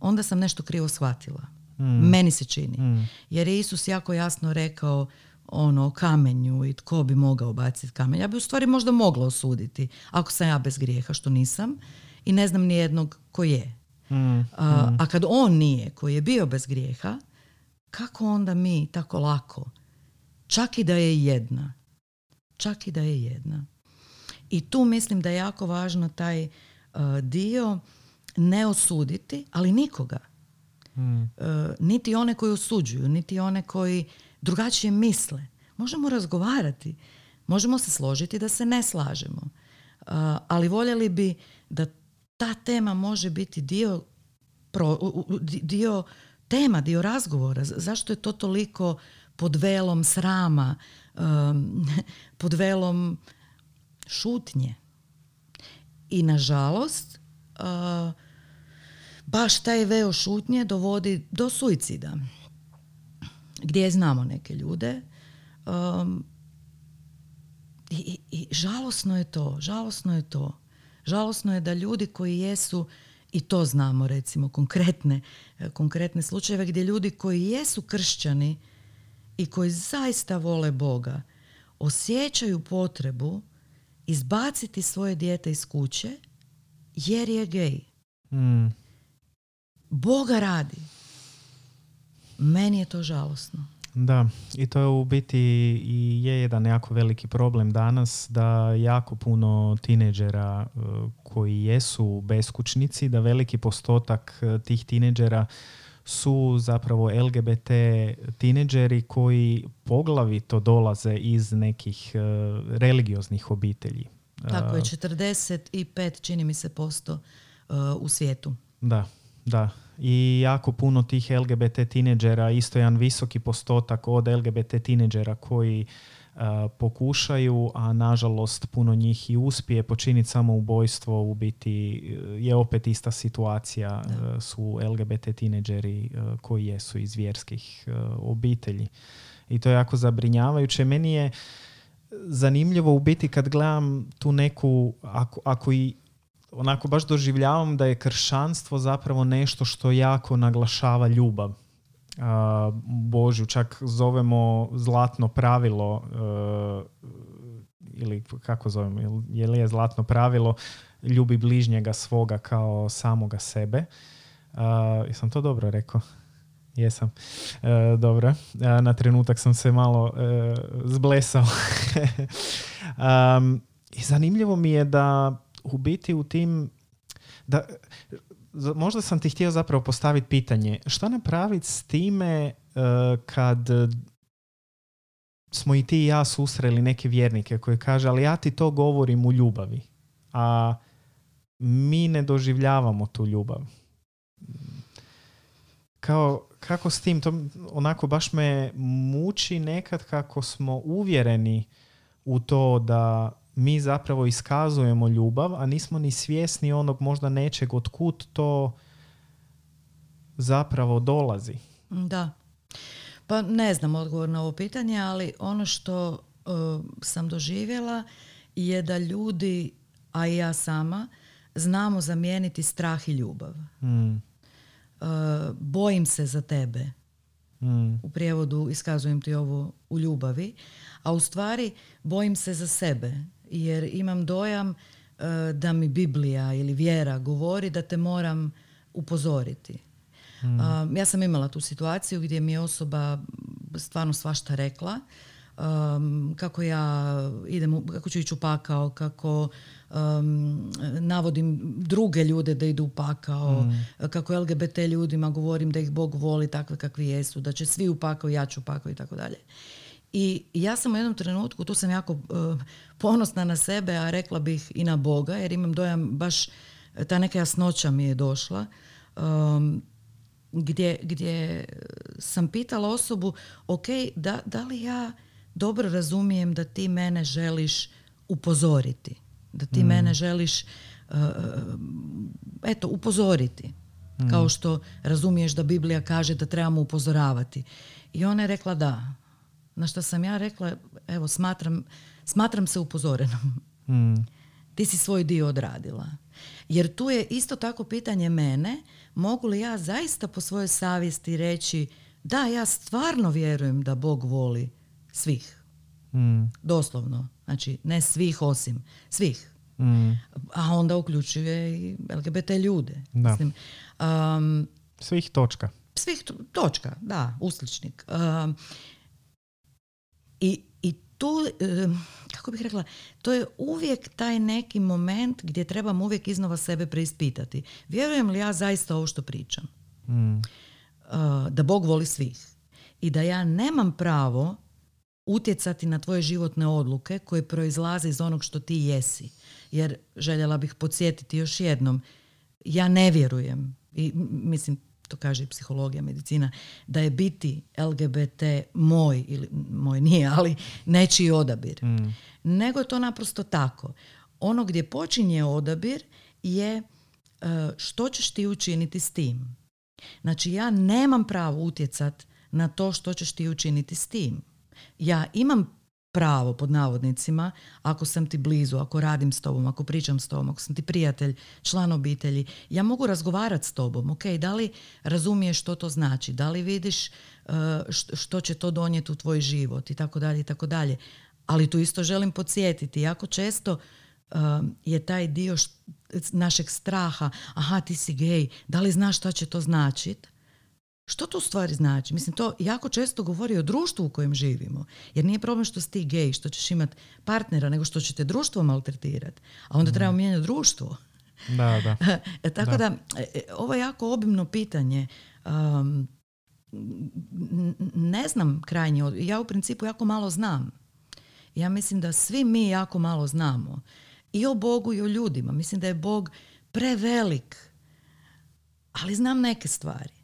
onda sam nešto krivo shvatila. Mm. Meni se čini. Mm. Jer je Isus jako jasno rekao ono kamenju i tko bi mogao baciti kamen. Ja bi u stvari možda mogla osuditi ako sam ja bez grijeha, što nisam i ne znam ni jednog ko je. Mm, a, mm. a kad on nije, koji je bio bez grijeha, kako onda mi tako lako Čak i da je jedna. Čak i da je jedna. I tu mislim da je jako važno taj uh, dio ne osuditi, ali nikoga. Mm. Uh, niti one koji osuđuju, niti one koji drugačije misle. Možemo razgovarati, možemo se složiti da se ne slažemo. Uh, ali voljeli bi da ta tema može biti dio, pro, dio tema, dio razgovora. Zašto je to toliko pod velom srama, pod velom šutnje? I nažalost, uh, baš taj veo šutnje dovodi do suicida. Gdje znamo neke ljude. Um, i, I žalosno je to, žalosno je to. Žalosno je da ljudi koji jesu, i to znamo recimo, konkretne, konkretne slučajeve gdje ljudi koji jesu kršćani i koji zaista vole Boga, osjećaju potrebu izbaciti svoje dijete iz kuće jer je gej. Mm. Boga radi. Meni je to žalosno. Da, i to je u biti i je jedan jako veliki problem danas da jako puno tineđera e, koji jesu beskućnici, da veliki postotak e, tih tineđera su zapravo LGBT tineđeri koji poglavito dolaze iz nekih e, religioznih obitelji. Tako je, 45 čini mi se posto u svijetu. Da, da, i jako puno tih LGBT tineđera, isto jedan visoki postotak od LGBT tineđera koji pokušaju, a nažalost puno njih i uspije počiniti samoubojstvo, u biti je opet ista situacija, su LGBT tineđeri koji jesu iz vjerskih obitelji. I to je jako zabrinjavajuće. Meni je zanimljivo u biti kad gledam tu neku, ako, ako i onako baš doživljavam da je kršćanstvo zapravo nešto što jako naglašava ljubav. Božju, čak zovemo zlatno pravilo uh, ili kako zovemo, je li je zlatno pravilo ljubi bližnjega svoga kao samoga sebe. Jesam to dobro rekao? Jesam. Uh, dobro. Na trenutak sam se malo zblesao. um, I zanimljivo mi je da u biti u tim da, možda sam ti htio zapravo postaviti pitanje šta napraviti s time uh, kad smo i ti i ja susreli neke vjernike koji kaže ali ja ti to govorim u ljubavi a mi ne doživljavamo tu ljubav. Kao kako s tim to onako baš me muči nekad kako smo uvjereni u to da mi zapravo iskazujemo ljubav, a nismo ni svjesni onog možda nečeg od kud to zapravo dolazi. Da. Pa ne znam odgovor na ovo pitanje, ali ono što uh, sam doživjela je da ljudi, a i ja sama, znamo zamijeniti strah i ljubav. Mm. Uh, bojim se za tebe. Mm. U prijevodu iskazujem ti ovo u ljubavi, a u stvari bojim se za sebe jer imam dojam e, da mi Biblija ili vjera govori da te moram upozoriti. Hmm. ja sam imala tu situaciju gdje mi je osoba stvarno svašta rekla. kako ja idem, kako ću ići u pakao, kako navodim druge ljude da idu u pakao, hmm. kako LGBT ljudima govorim da ih Bog voli takve kakvi jesu, da će svi u pakao, ja ću u pakao i tako dalje. I ja sam u jednom trenutku, tu sam jako uh, ponosna na sebe, a rekla bih i na Boga, jer imam dojam baš ta neka jasnoća mi je došla. Um, gdje, gdje sam pitala osobu, ok, da, da li ja dobro razumijem da ti mene želiš upozoriti, da ti mm. mene želiš uh, eto, upozoriti. Mm. Kao što razumiješ da Biblija kaže da trebamo upozoravati. I ona je rekla da, na što sam ja rekla, evo, smatram, smatram se upozorenom. Mm. Ti si svoj dio odradila. Jer tu je isto tako pitanje mene, mogu li ja zaista po svojoj savjesti reći da, ja stvarno vjerujem da Bog voli svih. Mm. Doslovno. Znači, ne svih osim, svih. Mm. A onda uključuje i LGBT ljude. Da. Mislim, um, svih točka. Svih točka, da, usličnik. Um, I, i tu, kako bih rekla, to je uvijek taj neki moment gdje trebam uvijek iznova sebe preispitati. Vjerujem li ja zaista ovo što pričam? Mm. Da Bog voli svih. I da ja nemam pravo utjecati na tvoje životne odluke koje proizlaze iz onog što ti jesi. Jer željela bih podsjetiti još jednom, ja ne vjerujem i mislim to kaže i psihologija, medicina, da je biti LGBT moj, ili moj nije, ali nečiji odabir. Mm. Nego je to naprosto tako. Ono gdje počinje odabir je e, što ćeš ti učiniti s tim. Znači ja nemam pravo utjecat na to što ćeš ti učiniti s tim. Ja imam pravo pod navodnicima ako sam ti blizu, ako radim s tobom, ako pričam s tobom, ako sam ti prijatelj, član obitelji, ja mogu razgovarati s tobom, ok, da li razumiješ što to znači, da li vidiš uh, što će to donijeti u tvoj život i tako dalje i tako dalje. Ali tu isto želim podsjetiti, jako često uh, je taj dio našeg straha, aha ti si gej, da li znaš šta će to značiti? Što to u stvari znači? Mislim, to jako često govori o društvu u kojem živimo. Jer nije problem što si ti gej, što ćeš imat partnera, nego što će te društvo maltretirati. A onda mm. trebamo mijenjati društvo. Da, da. E, tako da. E, e, ovo je jako obimno pitanje. Um, ne znam krajnji Ja u principu jako malo znam. Ja mislim da svi mi jako malo znamo. I o Bogu i o ljudima. Mislim da je Bog prevelik. Ali znam neke stvari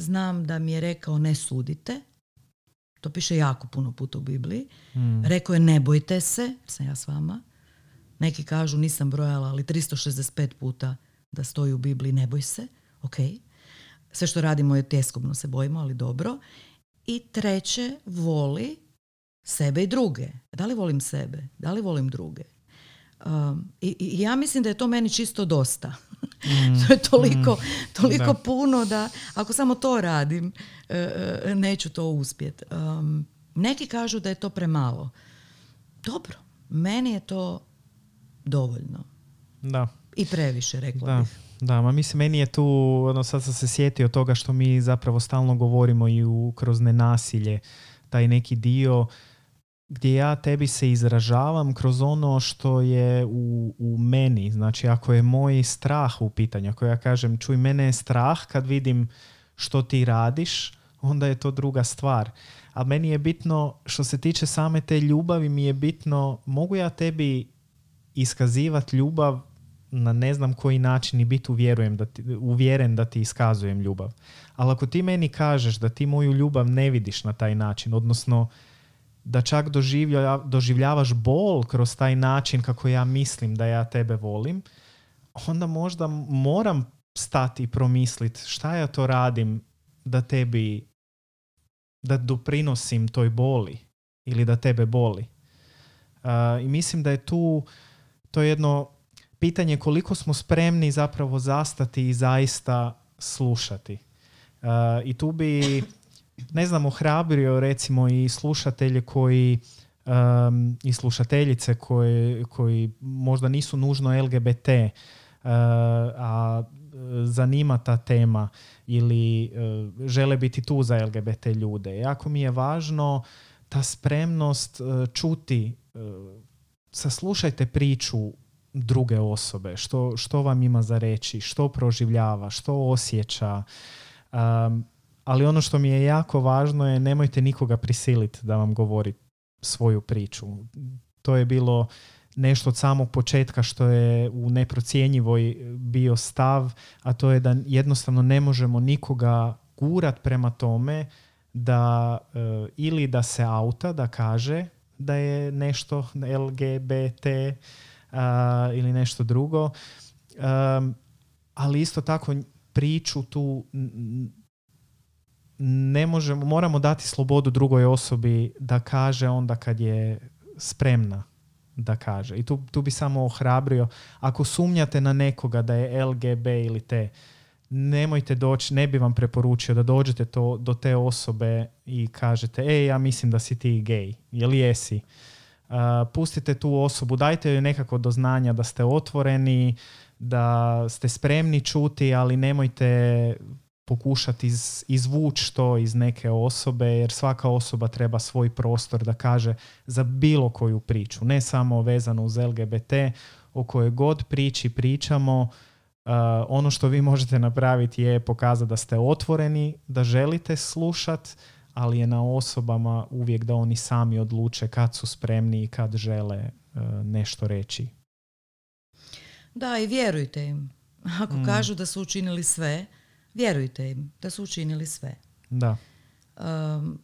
znam da mi je rekao ne sudite. To piše jako puno puta u Bibliji. Mm. Rekao je ne bojte se, sam ja s vama. Neki kažu nisam brojala, ali 365 puta da stoji u Bibliji ne boj se. Ok. Sve što radimo je tjeskobno se bojimo, ali dobro. I treće, voli sebe i druge. Da li volim sebe? Da li volim druge? Um, i, i, ja mislim da je to meni čisto dosta. Mm, to je toliko, mm, toliko puno da ako samo to radim, uh, neću to uspjeti. Um, neki kažu da je to premalo. Dobro, meni je to dovoljno. Da. I previše, rekla da. bih. Da, ma mislim, meni je tu, ono, sad sam se sjetio toga što mi zapravo stalno govorimo i u, kroz nenasilje, taj neki dio gdje ja tebi se izražavam kroz ono što je u, u meni. Znači, ako je moj strah u pitanju, ako ja kažem, čuj, mene je strah kad vidim što ti radiš, onda je to druga stvar. A meni je bitno, što se tiče same te ljubavi, mi je bitno, mogu ja tebi iskazivati ljubav na ne znam koji način i biti uvjerujem da ti, uvjeren da ti iskazujem ljubav. Ali ako ti meni kažeš da ti moju ljubav ne vidiš na taj način, odnosno da čak doživljavaš bol kroz taj način kako ja mislim da ja tebe volim, onda možda moram stati i promisliti šta ja to radim da tebi da doprinosim toj boli ili da tebe boli. I mislim da je tu to jedno pitanje koliko smo spremni zapravo zastati i zaista slušati. I tu bi ne znam, ohrabrio recimo i slušatelje koji um, i slušateljice koji, koji možda nisu nužno LGBT, uh, a zanima ta tema ili uh, žele biti tu za LGBT ljude. Jako mi je važno ta spremnost uh, čuti, saslušajte priču druge osobe, što, što vam ima za reći, što proživljava, što osjeća. Um, ali ono što mi je jako važno je nemojte nikoga prisiliti da vam govori svoju priču. To je bilo nešto od samog početka što je u neprocjenjivoj bio stav, a to je da jednostavno ne možemo nikoga gurat prema tome da e, ili da se auta, da kaže da je nešto LGBT ili nešto drugo, ali isto tako priču tu ne možemo, moramo dati slobodu drugoj osobi da kaže onda kad je spremna da kaže. I tu, tu bi samo ohrabrio, ako sumnjate na nekoga da je LGB ili te, nemojte doći, ne bi vam preporučio da dođete to, do te osobe i kažete, ej, ja mislim da si ti gej, jel jesi? Uh, pustite tu osobu, dajte joj nekako do znanja da ste otvoreni, da ste spremni čuti, ali nemojte pokušati iz, izvući to iz neke osobe jer svaka osoba treba svoj prostor da kaže za bilo koju priču, ne samo vezano uz LGBT, o kojoj god priči pričamo, uh, ono što vi možete napraviti je pokazati da ste otvoreni, da želite slušat, ali je na osobama uvijek da oni sami odluče kad su spremni i kad žele uh, nešto reći. Da, i vjerujte im. Ako mm. kažu da su učinili sve, vjerujte im da su učinili sve. Da. Um,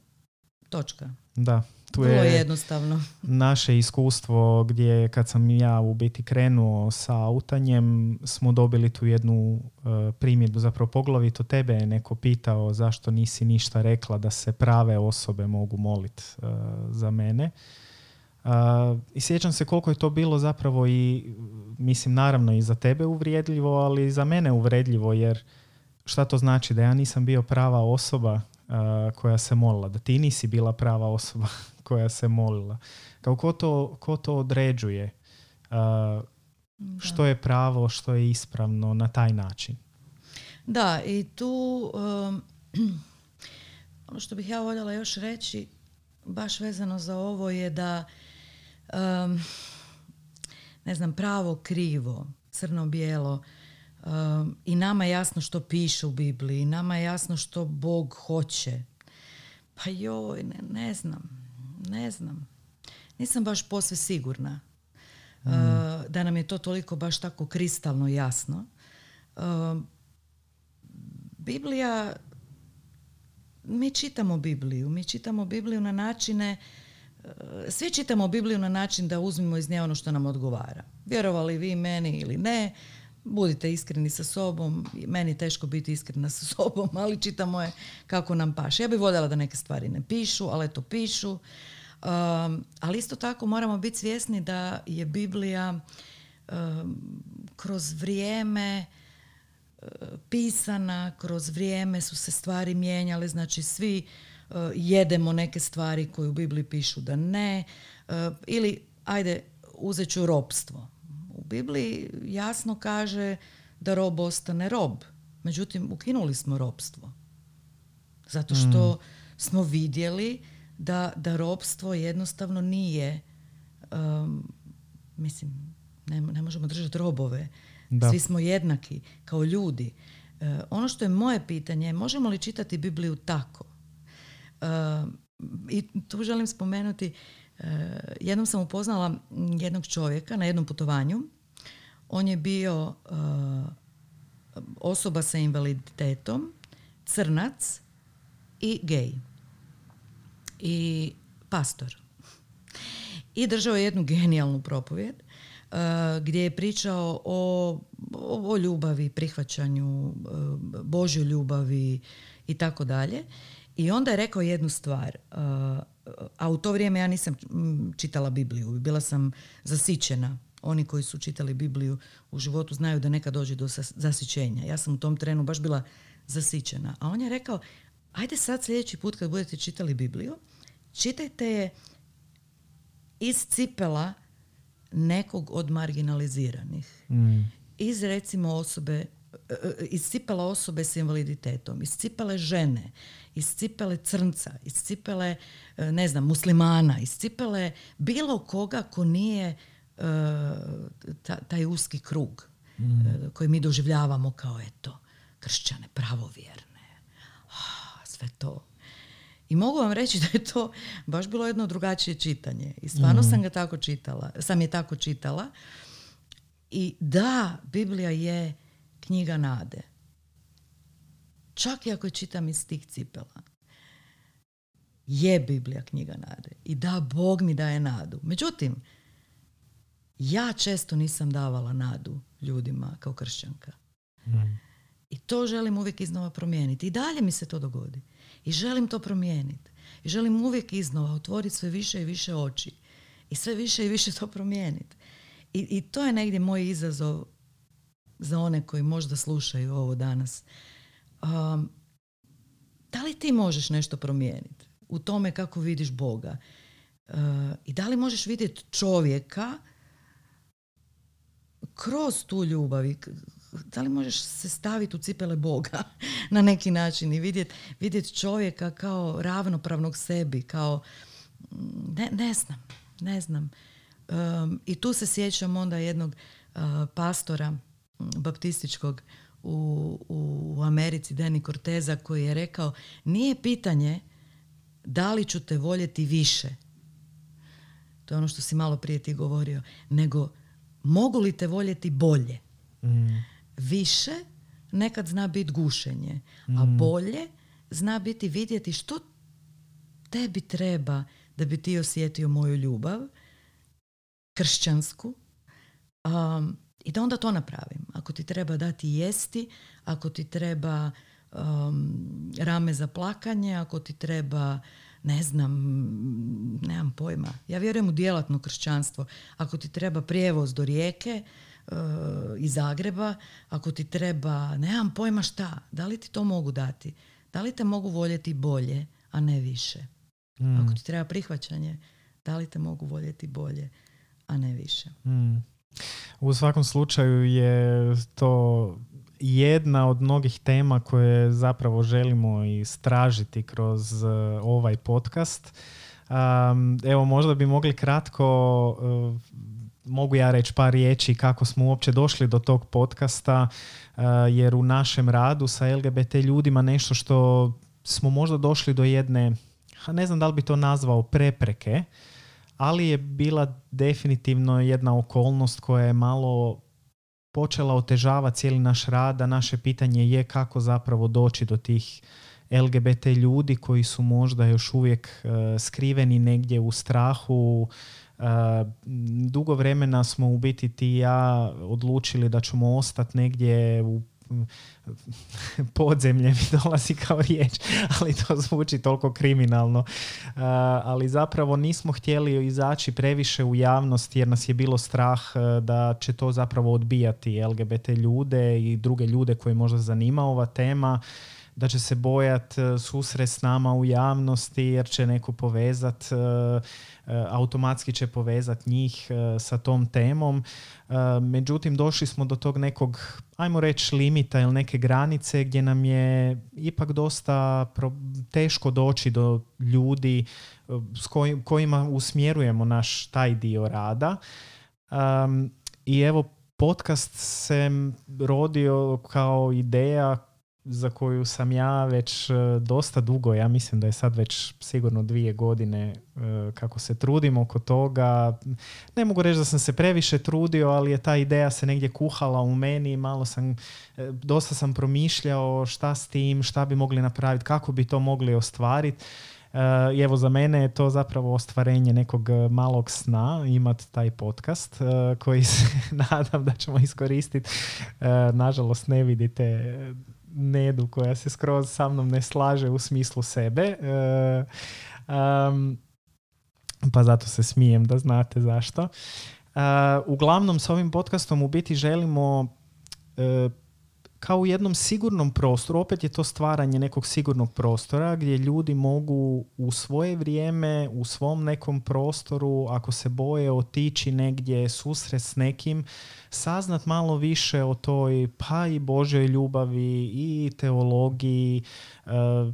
točka. Da. Tu Vrlo je jednostavno. naše iskustvo gdje kad sam ja u biti krenuo sa autanjem smo dobili tu jednu uh, primjedbu, zapravo poglavito tebe je neko pitao zašto nisi ništa rekla da se prave osobe mogu moliti uh, za mene. Uh, I sjećam se koliko je to bilo zapravo i, mislim, naravno i za tebe uvrijedljivo, ali i za mene uvredljivo, jer šta to znači? Da ja nisam bio prava osoba koja se molila, da ti nisi bila prava osoba koja se molila. Kao ko to, ko to određuje? Što je pravo, što je ispravno na taj način? Da, i tu um, ono što bih ja voljela još reći, baš vezano za ovo je da um, ne znam, pravo, krivo, crno-bijelo, i nama je jasno što piše u Bibliji, nama je jasno što Bog hoće. Pa joj, ne, ne znam, ne znam. Nisam baš posve sigurna uh, da nam je to toliko baš tako kristalno jasno. Uh, Biblija, mi čitamo Bibliju, mi čitamo Bibliju na načine svi čitamo Bibliju na način da uzmemo iz nje ono što nam odgovara. Vjerovali vi meni ili ne, budite iskreni sa sobom. Meni je teško biti iskrena sa sobom, ali čitamo je kako nam paše. Ja bih voljela da neke stvari ne pišu, ali to pišu. Um, ali isto tako moramo biti svjesni da je Biblija um, kroz vrijeme uh, pisana, kroz vrijeme su se stvari mijenjale, znači svi Eh, jedemo neke stvari koje u Bibliji pišu da ne, eh, ili ajde uzet ću robstvo. U Bibliji jasno kaže da rob ostane rob. Međutim, ukinuli smo robstvo. Zato što mm. smo vidjeli da, da robstvo jednostavno nije um, mislim, ne, ne možemo držati robove. Da. Svi smo jednaki kao ljudi. Uh, ono što je moje pitanje je možemo li čitati Bibliju tako i tu želim spomenuti, jednom sam upoznala jednog čovjeka na jednom putovanju. On je bio e, osoba sa invaliditetom, crnac i gej. I pastor. I držao je jednu genijalnu propovjed uh, gdje je pričao o, o, ljubavi, prihvaćanju, Božoj ljubavi i tako dalje. I onda je rekao jednu stvar, a u to vrijeme ja nisam čitala Bibliju, bila sam zasićena. Oni koji su čitali Bibliju u životu znaju da neka dođe do zasićenja. Ja sam u tom trenu baš bila zasićena. A on je rekao, ajde sad sljedeći put kad budete čitali Bibliju, čitajte je iz cipela nekog od marginaliziranih. Mm. Iz recimo osobe iscipala osobe s invaliditetom, iscipale žene, iscipale crnca, iscipale, e, ne znam, muslimana, iscipale bilo koga ko nije uh, taj uski krug mm. E, koji mi doživljavamo kao eto, kršćane, pravovjerne. Ah, sve to. I mogu vam reći da je to baš bilo jedno drugačije čitanje. I stvarno mm. sam ga tako čitala. Sam je tako čitala. I da, Biblija je knjiga nade. Čak i ako je čitam iz tih cipela. Je Biblija knjiga nade. I da, Bog mi daje nadu. Međutim, ja često nisam davala nadu ljudima kao kršćanka. Mm. I to želim uvijek iznova promijeniti. I dalje mi se to dogodi. I želim to promijeniti. I želim uvijek iznova otvoriti sve više i više oči. I sve više i više to promijeniti. I, I to je negdje moj izazov za one koji možda slušaju ovo danas. Um, da li ti možeš nešto promijeniti u tome kako vidiš Boga? Uh, I da li možeš vidjeti čovjeka kroz tu ljubav da li možeš se staviti u cipele Boga na neki način i vidjeti vidjet čovjeka kao ravnopravnog sebi, kao ne, ne znam, ne znam. I tu se sjećam onda jednog pastora baptističkog u, u Americi, Deni Corteza, koji je rekao nije pitanje da li ću te voljeti više, to je ono što si malo prije ti govorio, nego mogu li te voljeti bolje. Mm. Više nekad zna biti gušenje, a mm. bolje zna biti vidjeti što tebi treba da bi ti osjetio moju ljubav, kršćansku, um, i da onda to napravim. Ako ti treba dati jesti, ako ti treba um, rame za plakanje, ako ti treba ne znam, nemam pojma. Ja vjerujem u djelatno kršćanstvo. Ako ti treba prijevoz do rijeke uh, iz Zagreba, ako ti treba, nemam pojma šta, da li ti to mogu dati? Da li te mogu voljeti bolje, a ne više? Mm. Ako ti treba prihvaćanje, da li te mogu voljeti bolje, a ne više? Mm. U svakom slučaju je to jedna od mnogih tema koje zapravo želimo istražiti kroz uh, ovaj podcast. Evo, možda bi mogli kratko, uh, mogu ja reći par riječi kako smo uopće došli do tog podcasta, uh, jer u našem radu sa LGBT ljudima nešto što smo možda došli do jedne, ne znam da li bi to nazvao prepreke, ali je bila definitivno jedna okolnost koja je malo počela otežavati cijeli naš rad, a naše pitanje je kako zapravo doći do tih LGBT ljudi koji su možda još uvijek uh, skriveni negdje u strahu. Uh, dugo vremena smo u biti ti i ja odlučili da ćemo ostati negdje u podzemlje mi dolazi kao riječ, ali to zvuči toliko kriminalno. Uh, ali zapravo nismo htjeli izaći previše u javnost jer nas je bilo strah uh, da će to zapravo odbijati LGBT ljude i druge ljude koji možda zanima ova tema da će se bojat uh, susret s nama u javnosti jer će neko povezat automatski će povezat njih sa tom temom međutim došli smo do tog nekog ajmo reći limita ili neke granice gdje nam je ipak dosta teško doći do ljudi s kojima usmjerujemo naš taj dio rada. I evo podcast se rodio kao ideja za koju sam ja već e, dosta dugo, ja mislim da je sad već sigurno dvije godine e, kako se trudim oko toga. Ne mogu reći da sam se previše trudio, ali je ta ideja se negdje kuhala u meni, malo sam, e, dosta sam promišljao šta s tim, šta bi mogli napraviti, kako bi to mogli ostvariti. I evo za mene je to zapravo ostvarenje nekog malog sna imati taj podcast koji se nadam da ćemo iskoristiti. Nažalost ne vidite Nedu koja se skroz sa mnom ne slaže u smislu sebe. um, pa zato se smijem da znate zašto. Uh, uglavnom s ovim podcastom u biti želimo uh, kao u jednom sigurnom prostoru, opet je to stvaranje nekog sigurnog prostora gdje ljudi mogu u svoje vrijeme, u svom nekom prostoru, ako se boje otići negdje susret s nekim, saznat malo više o toj pa i Božoj ljubavi i teologiji. E,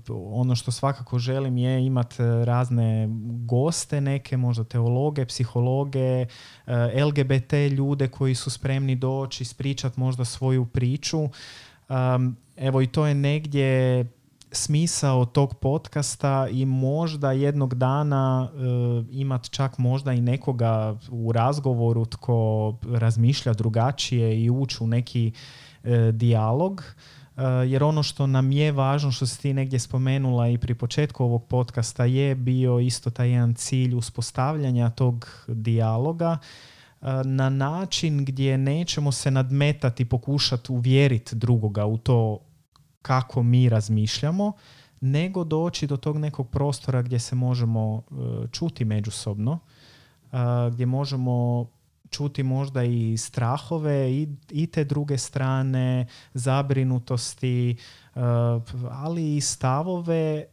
ono što svakako želim je imati razne goste neke, možda teologe, psihologe, e, LGBT ljude koji su spremni doći, ispričati možda svoju priču. evo i to je negdje smisao tog podcasta i možda jednog dana uh, imat čak možda i nekoga u razgovoru tko razmišlja drugačije i ući u neki uh, dijalog uh, jer ono što nam je važno što si ti negdje spomenula i pri početku ovog podcasta je bio isto taj jedan cilj uspostavljanja tog dijaloga na način gdje nećemo se nadmetati i pokušati uvjeriti drugoga u to kako mi razmišljamo, nego doći do tog nekog prostora gdje se možemo e, čuti međusobno, e, gdje možemo čuti možda i strahove i, i te druge strane, zabrinutosti, e, ali i stavove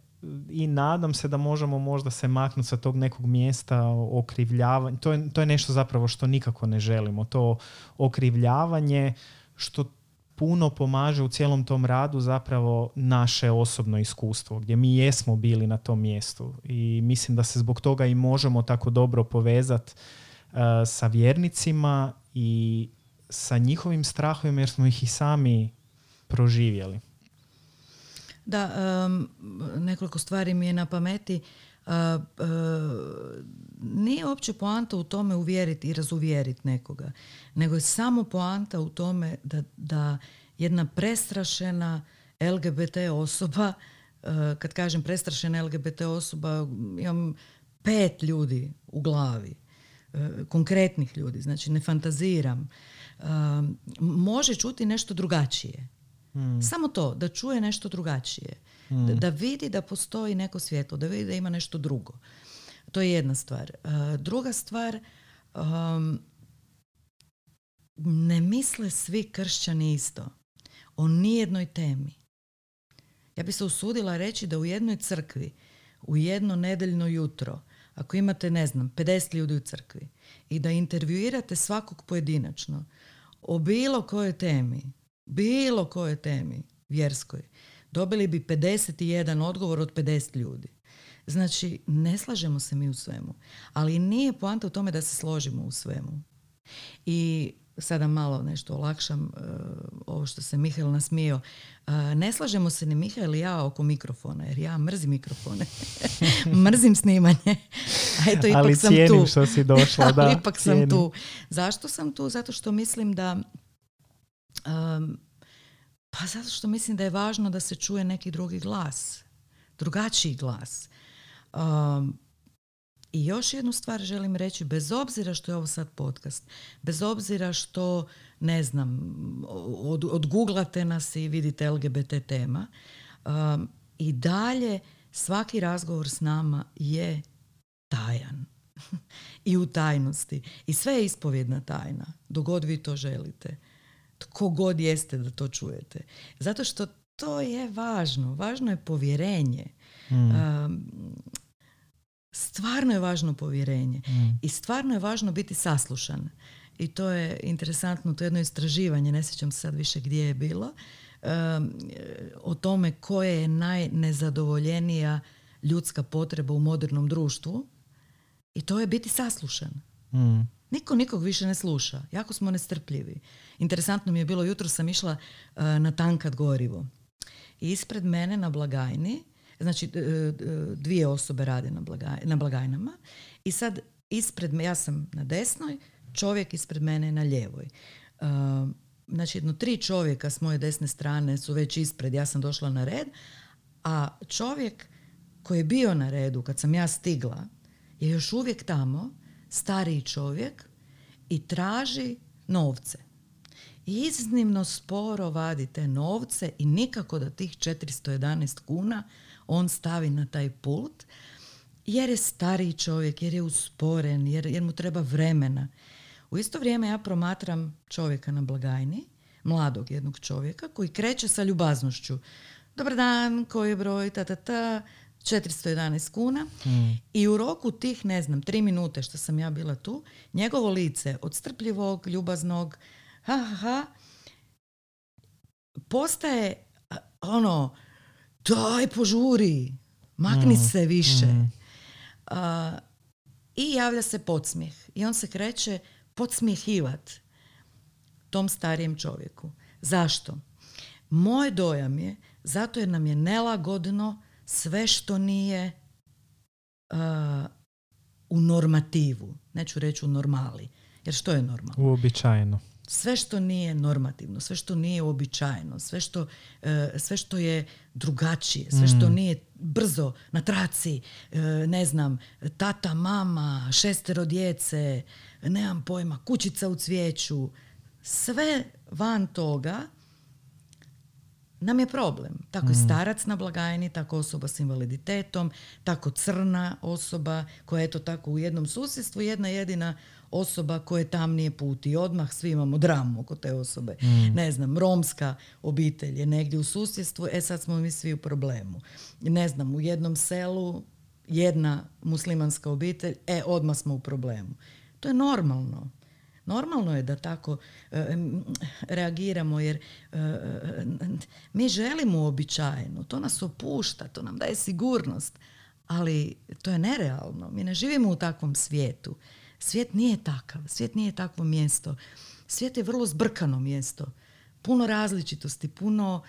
i nadam se da možemo možda se maknuti sa tog nekog mjesta okrivljavanja. To je, to je nešto zapravo što nikako ne želimo. To okrivljavanje što puno pomaže u cijelom tom radu zapravo naše osobno iskustvo, gdje mi jesmo bili na tom mjestu. I mislim da se zbog toga i možemo tako dobro povezati uh, sa vjernicima i sa njihovim strahovima jer smo ih i sami proživjeli. Da, nekoliko stvari mi je na pameti. Uh, nije uopće poanta u tome uvjeriti i razuvjeriti nekoga, nego je samo poanta u tome da, da jedna prestrašena LGBT osoba, uh, kad kažem prestrašena LGBT osoba, imam pet ljudi u glavi, uh, konkretnih ljudi, znači ne fantaziram, može čuti nešto drugačije. Hmm. Samo to, da čuje nešto drugačije. Da, da, vidi da postoji neko svjetlo, da vidi da ima nešto drugo. To je jedna stvar. Uh, druga stvar, um, ne misle svi kršćani isto o nijednoj temi. Ja bi se usudila reći da u jednoj crkvi, u jedno nedeljno jutro, ako imate, ne znam, 50 ljudi u crkvi i da intervjuirate svakog pojedinačno o bilo kojoj temi, bilo kojoj temi vjerskoj, dobili bi 51 odgovor od 50 ljudi. Znači, ne slažemo se mi u svemu. Ali nije poanta u tome da se složimo u svemu. I sada malo nešto olakšam uh, ovo što se Mihael nasmio. Uh, ne slažemo se ni Mihael i ja oko mikrofona, jer ja mrzim mikrofone. mrzim snimanje. A eto, ipak Ali sam tu. što si došla. da, ipak sam tu. Zašto sam tu? Zato što mislim da um, pa zato što mislim da je važno da se čuje neki drugi glas. Drugačiji glas. Um, I još jednu stvar želim reći, bez obzira što je ovo sad podcast, bez obzira što, ne znam, od, odguglate nas i vidite LGBT tema, um, i dalje svaki razgovor s nama je tajan. I u tajnosti. I sve je ispovjedna tajna, dok god vi to želite tko god jeste da to čujete. Zato što to je važno. Važno je povjerenje. Mm. stvarno je važno povjerenje. Mm. I stvarno je važno biti saslušan. I to je interesantno, to je jedno istraživanje, ne sjećam se sad više gdje je bilo, o tome koje je najnezadovoljenija ljudska potreba u modernom društvu. I to je biti saslušan. Mm. Niko nikog više ne sluša. Jako smo nestrpljivi. Interesantno mi je bilo, jutro sam išla uh, na tankat gorivo. I ispred mene na blagajni, znači e, e, dvije osobe rade na, blagaj, na blagajnama i sad ispred me, ja sam na desnoj, čovjek ispred mene na ljevoj. Uh, znači jedno tri čovjeka s moje desne strane su već ispred, ja sam došla na red, a čovjek koji je bio na redu kad sam ja stigla je još uvijek tamo stariji čovjek i traži novce. Iznimno sporo vadi te novce i nikako da tih 411 kuna on stavi na taj pult jer je stariji čovjek, jer je usporen, jer, jer mu treba vremena. U isto vrijeme ja promatram čovjeka na blagajni, mladog jednog čovjeka koji kreće sa ljubaznošću. Dobar dan, koji je broj, ta, ta, ta, 411 kuna mm. i u roku tih, ne znam, tri minute što sam ja bila tu, njegovo lice od strpljivog, ljubaznog, ha, ha, ha, postaje ono, daj požuri, makni mm. se više. Mm. I javlja se podsmijeh. I on se kreće podsmjehivat tom starijem čovjeku. Zašto? Moj dojam je zato jer nam je nelagodno sve što nije uh, u normativu, neću reći u normali, jer što je normalno? Uobičajeno. Sve što nije normativno, sve što nije uobičajeno, sve što, uh, sve što je drugačije, sve što mm. nije brzo, na traci, uh, ne znam, tata, mama, šestero djece, nemam pojma, kućica u cvijeću, sve van toga nam je problem. Tako je mm. starac na blagajni, tako osoba s invaliditetom, tako crna osoba koja je to tako u jednom susjedstvu, jedna jedina osoba koja je tamnije put i odmah svi imamo dramu oko te osobe. Mm. Ne znam, romska obitelj je negdje u susjedstvu, e sad smo mi svi u problemu. Ne znam, u jednom selu jedna muslimanska obitelj, e odmah smo u problemu. To je normalno. Normalno je da tako e, reagiramo jer e, mi želimo uobičajeno, to nas opušta, to nam daje sigurnost, ali to je nerealno. Mi ne živimo u takvom svijetu. Svijet nije takav, svijet nije takvo mjesto. Svijet je vrlo zbrkano mjesto. Puno različitosti, puno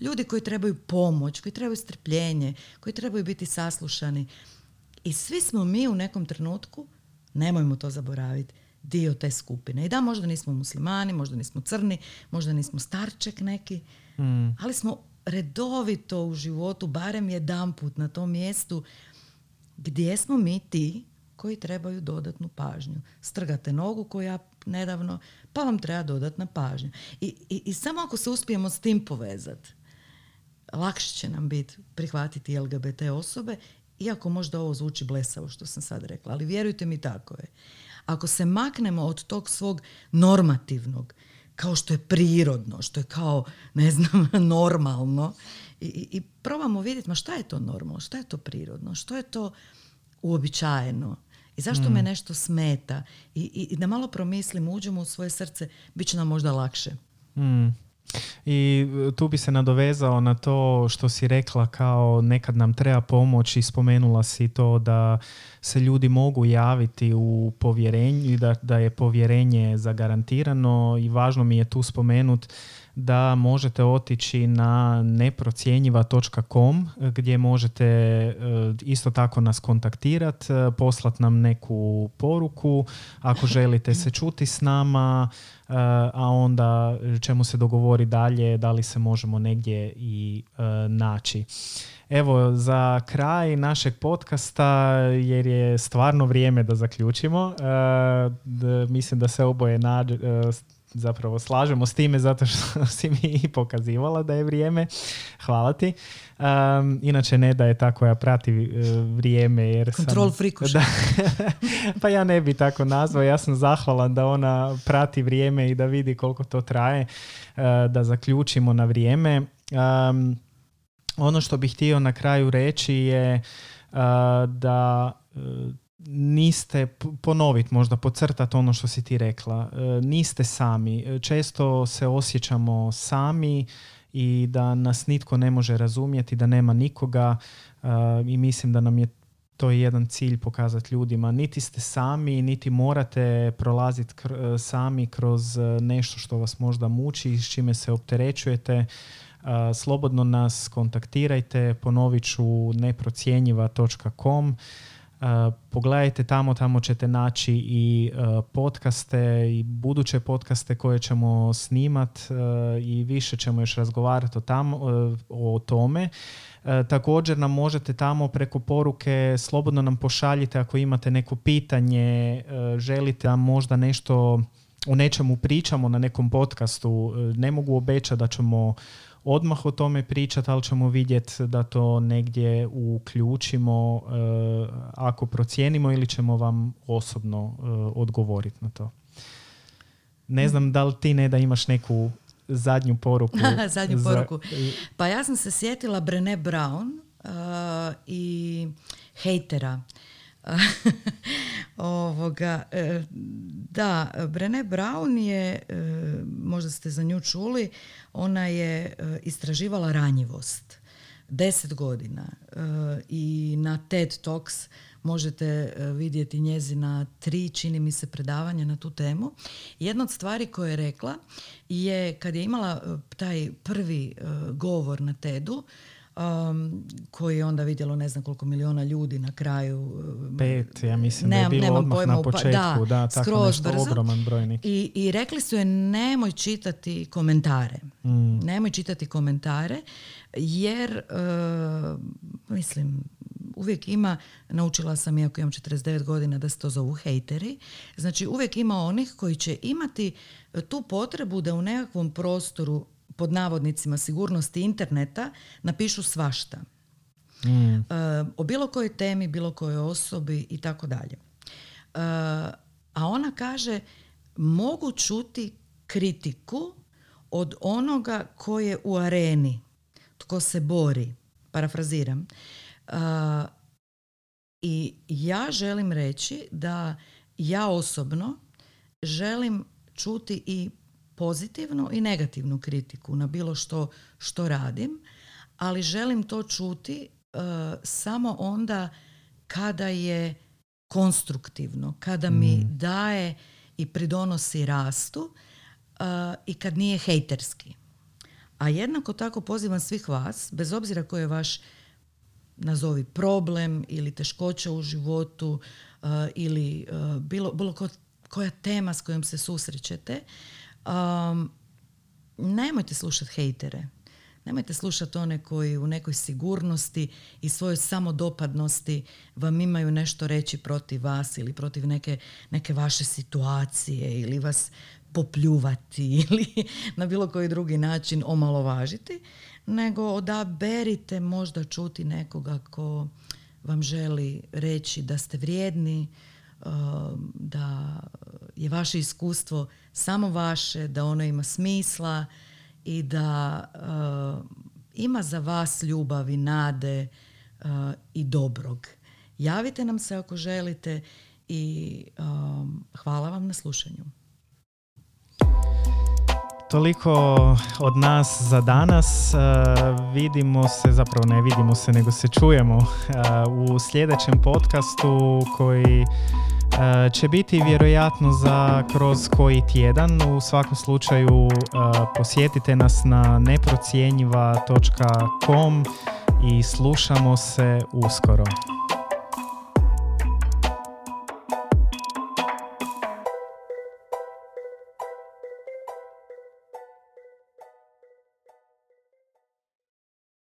ljudi koji trebaju pomoć, koji trebaju strpljenje, koji trebaju biti saslušani. I svi smo mi u nekom trenutku, nemojmo to zaboraviti, dio te skupine. I da, možda nismo muslimani, možda nismo crni, možda nismo starček neki, mm. ali smo redovito u životu, barem jedan put na tom mjestu, gdje smo mi ti koji trebaju dodatnu pažnju. Strgate nogu koju ja nedavno, pa vam treba dodatna pažnja. I, i, i samo ako se uspijemo s tim povezati, lakše će nam biti prihvatiti LGBT osobe, iako možda ovo zvuči blesavo što sam sad rekla, ali vjerujte mi tako je. Ako se maknemo od tog svog normativnog, kao što je prirodno, što je kao, ne znam, normalno, i, i probamo vidjeti, ma šta je to normalno, šta je to prirodno, što je to uobičajeno, i zašto me mm. nešto smeta? I, I, da malo promislim, uđemo u svoje srce, bit će nam možda lakše. Mm. I e, tu bi se nadovezao na to što si rekla kao nekad nam treba pomoć i spomenula si to da se ljudi mogu javiti u povjerenju i da, da je povjerenje zagarantirano i važno mi je tu spomenut da možete otići na neprocjenjiva.com gdje možete e, isto tako nas kontaktirati, e, poslat nam neku poruku ako želite se čuti s nama, e, a onda ćemo se dogovori dalje da li se možemo negdje i naći. Evo, za kraj našeg podcasta, jer je stvarno vrijeme da zaključimo, mislim da se oboje nađe, zapravo slažemo s time zato što si mi pokazivala da je vrijeme. Hvala ti. Um, inače ne da je tako ja prati uh, vrijeme jer Control sam... pa ja ne bi tako nazvao. Ja sam zahvalan da ona prati vrijeme i da vidi koliko to traje uh, da zaključimo na vrijeme. Um, ono što bih htio na kraju reći je uh, da niste ponoviti, možda pocrtati ono što si ti rekla. E, niste sami. E, često se osjećamo sami i da nas nitko ne može razumjeti, da nema nikoga e, i mislim da nam je to je jedan cilj pokazati ljudima. Niti ste sami, niti morate prolaziti sami kroz nešto što vas možda muči s čime se opterećujete. Slobodno nas kontaktirajte, ponovit ću neprocjenjiva.com pogledajte tamo, tamo ćete naći i podcaste i buduće podcaste koje ćemo snimat i više ćemo još razgovarati o, tamo, o tome. Također nam možete tamo preko poruke slobodno nam pošaljite ako imate neko pitanje, želite nam možda nešto o nečemu pričamo na nekom podcastu. Ne mogu obećati da ćemo odmah o tome pričati, ali ćemo vidjeti da to negdje uključimo uh, ako procijenimo ili ćemo vam osobno uh, odgovoriti na to. Ne znam da li ti ne da imaš neku zadnju poruku. zadnju poruku. Pa ja sam se sjetila Brené Brown uh, i hejtera Ovoga, e, da, Brené Brown je, e, možda ste za nju čuli, ona je e, istraživala ranjivost. Deset godina. I na TED Talks možete vidjeti njezina tri, čini mi se, predavanja na tu temu. Jedna od stvari koje je rekla je kad je imala taj prvi govor na TED-u, um, koji je onda vidjelo ne znam koliko miliona ljudi na kraju. Um, Pet, ja mislim da je bilo odmah pojma, na početku. Da, da tako skroz nešto, brzo. ogroman broj I, I rekli su je nemoj čitati komentare. Mm. Nemoj čitati komentare jer uh, mislim uvijek ima, naučila sam iako imam 49 godina da se to zovu hejteri, znači uvijek ima onih koji će imati tu potrebu da u nekakvom prostoru pod navodnicima sigurnosti interneta napišu svašta. Mm. Uh, o bilo kojoj temi, bilo kojoj osobi i tako dalje. Uh, a ona kaže mogu čuti kritiku od onoga ko je u areni, tko se bori, parafraziram. Uh, I ja želim reći da ja osobno želim čuti i pozitivnu i negativnu kritiku na bilo što što radim, ali želim to čuti uh, samo onda kada je konstruktivno, kada mi mm. daje i pridonosi rastu uh, i kad nije hejterski. A jednako tako pozivam svih vas, bez obzira koji je vaš nazovi problem ili teškoća u životu uh, ili uh, bilo, bilo koja tema s kojom se susrećete, um, nemojte slušati hejtere. Nemojte slušati one koji u nekoj sigurnosti i svojoj samodopadnosti vam imaju nešto reći protiv vas ili protiv neke, neke vaše situacije ili vas popljuvati ili na bilo koji drugi način omalovažiti, nego odaberite možda čuti nekoga ko vam želi reći da ste vrijedni, da je vaše iskustvo samo vaše, da ono ima smisla i da uh, ima za vas ljubavi, nade uh, i dobrog. Javite nam se ako želite i um, hvala vam na slušanju. Toliko od nas za danas. Uh, vidimo se, zapravo ne vidimo se, nego se čujemo u sljedećem podcastu koji će biti vjerojatno za kroz koji tjedan. U svakom slučaju e, posjetite nas na neprocjenjiva.com i slušamo se uskoro.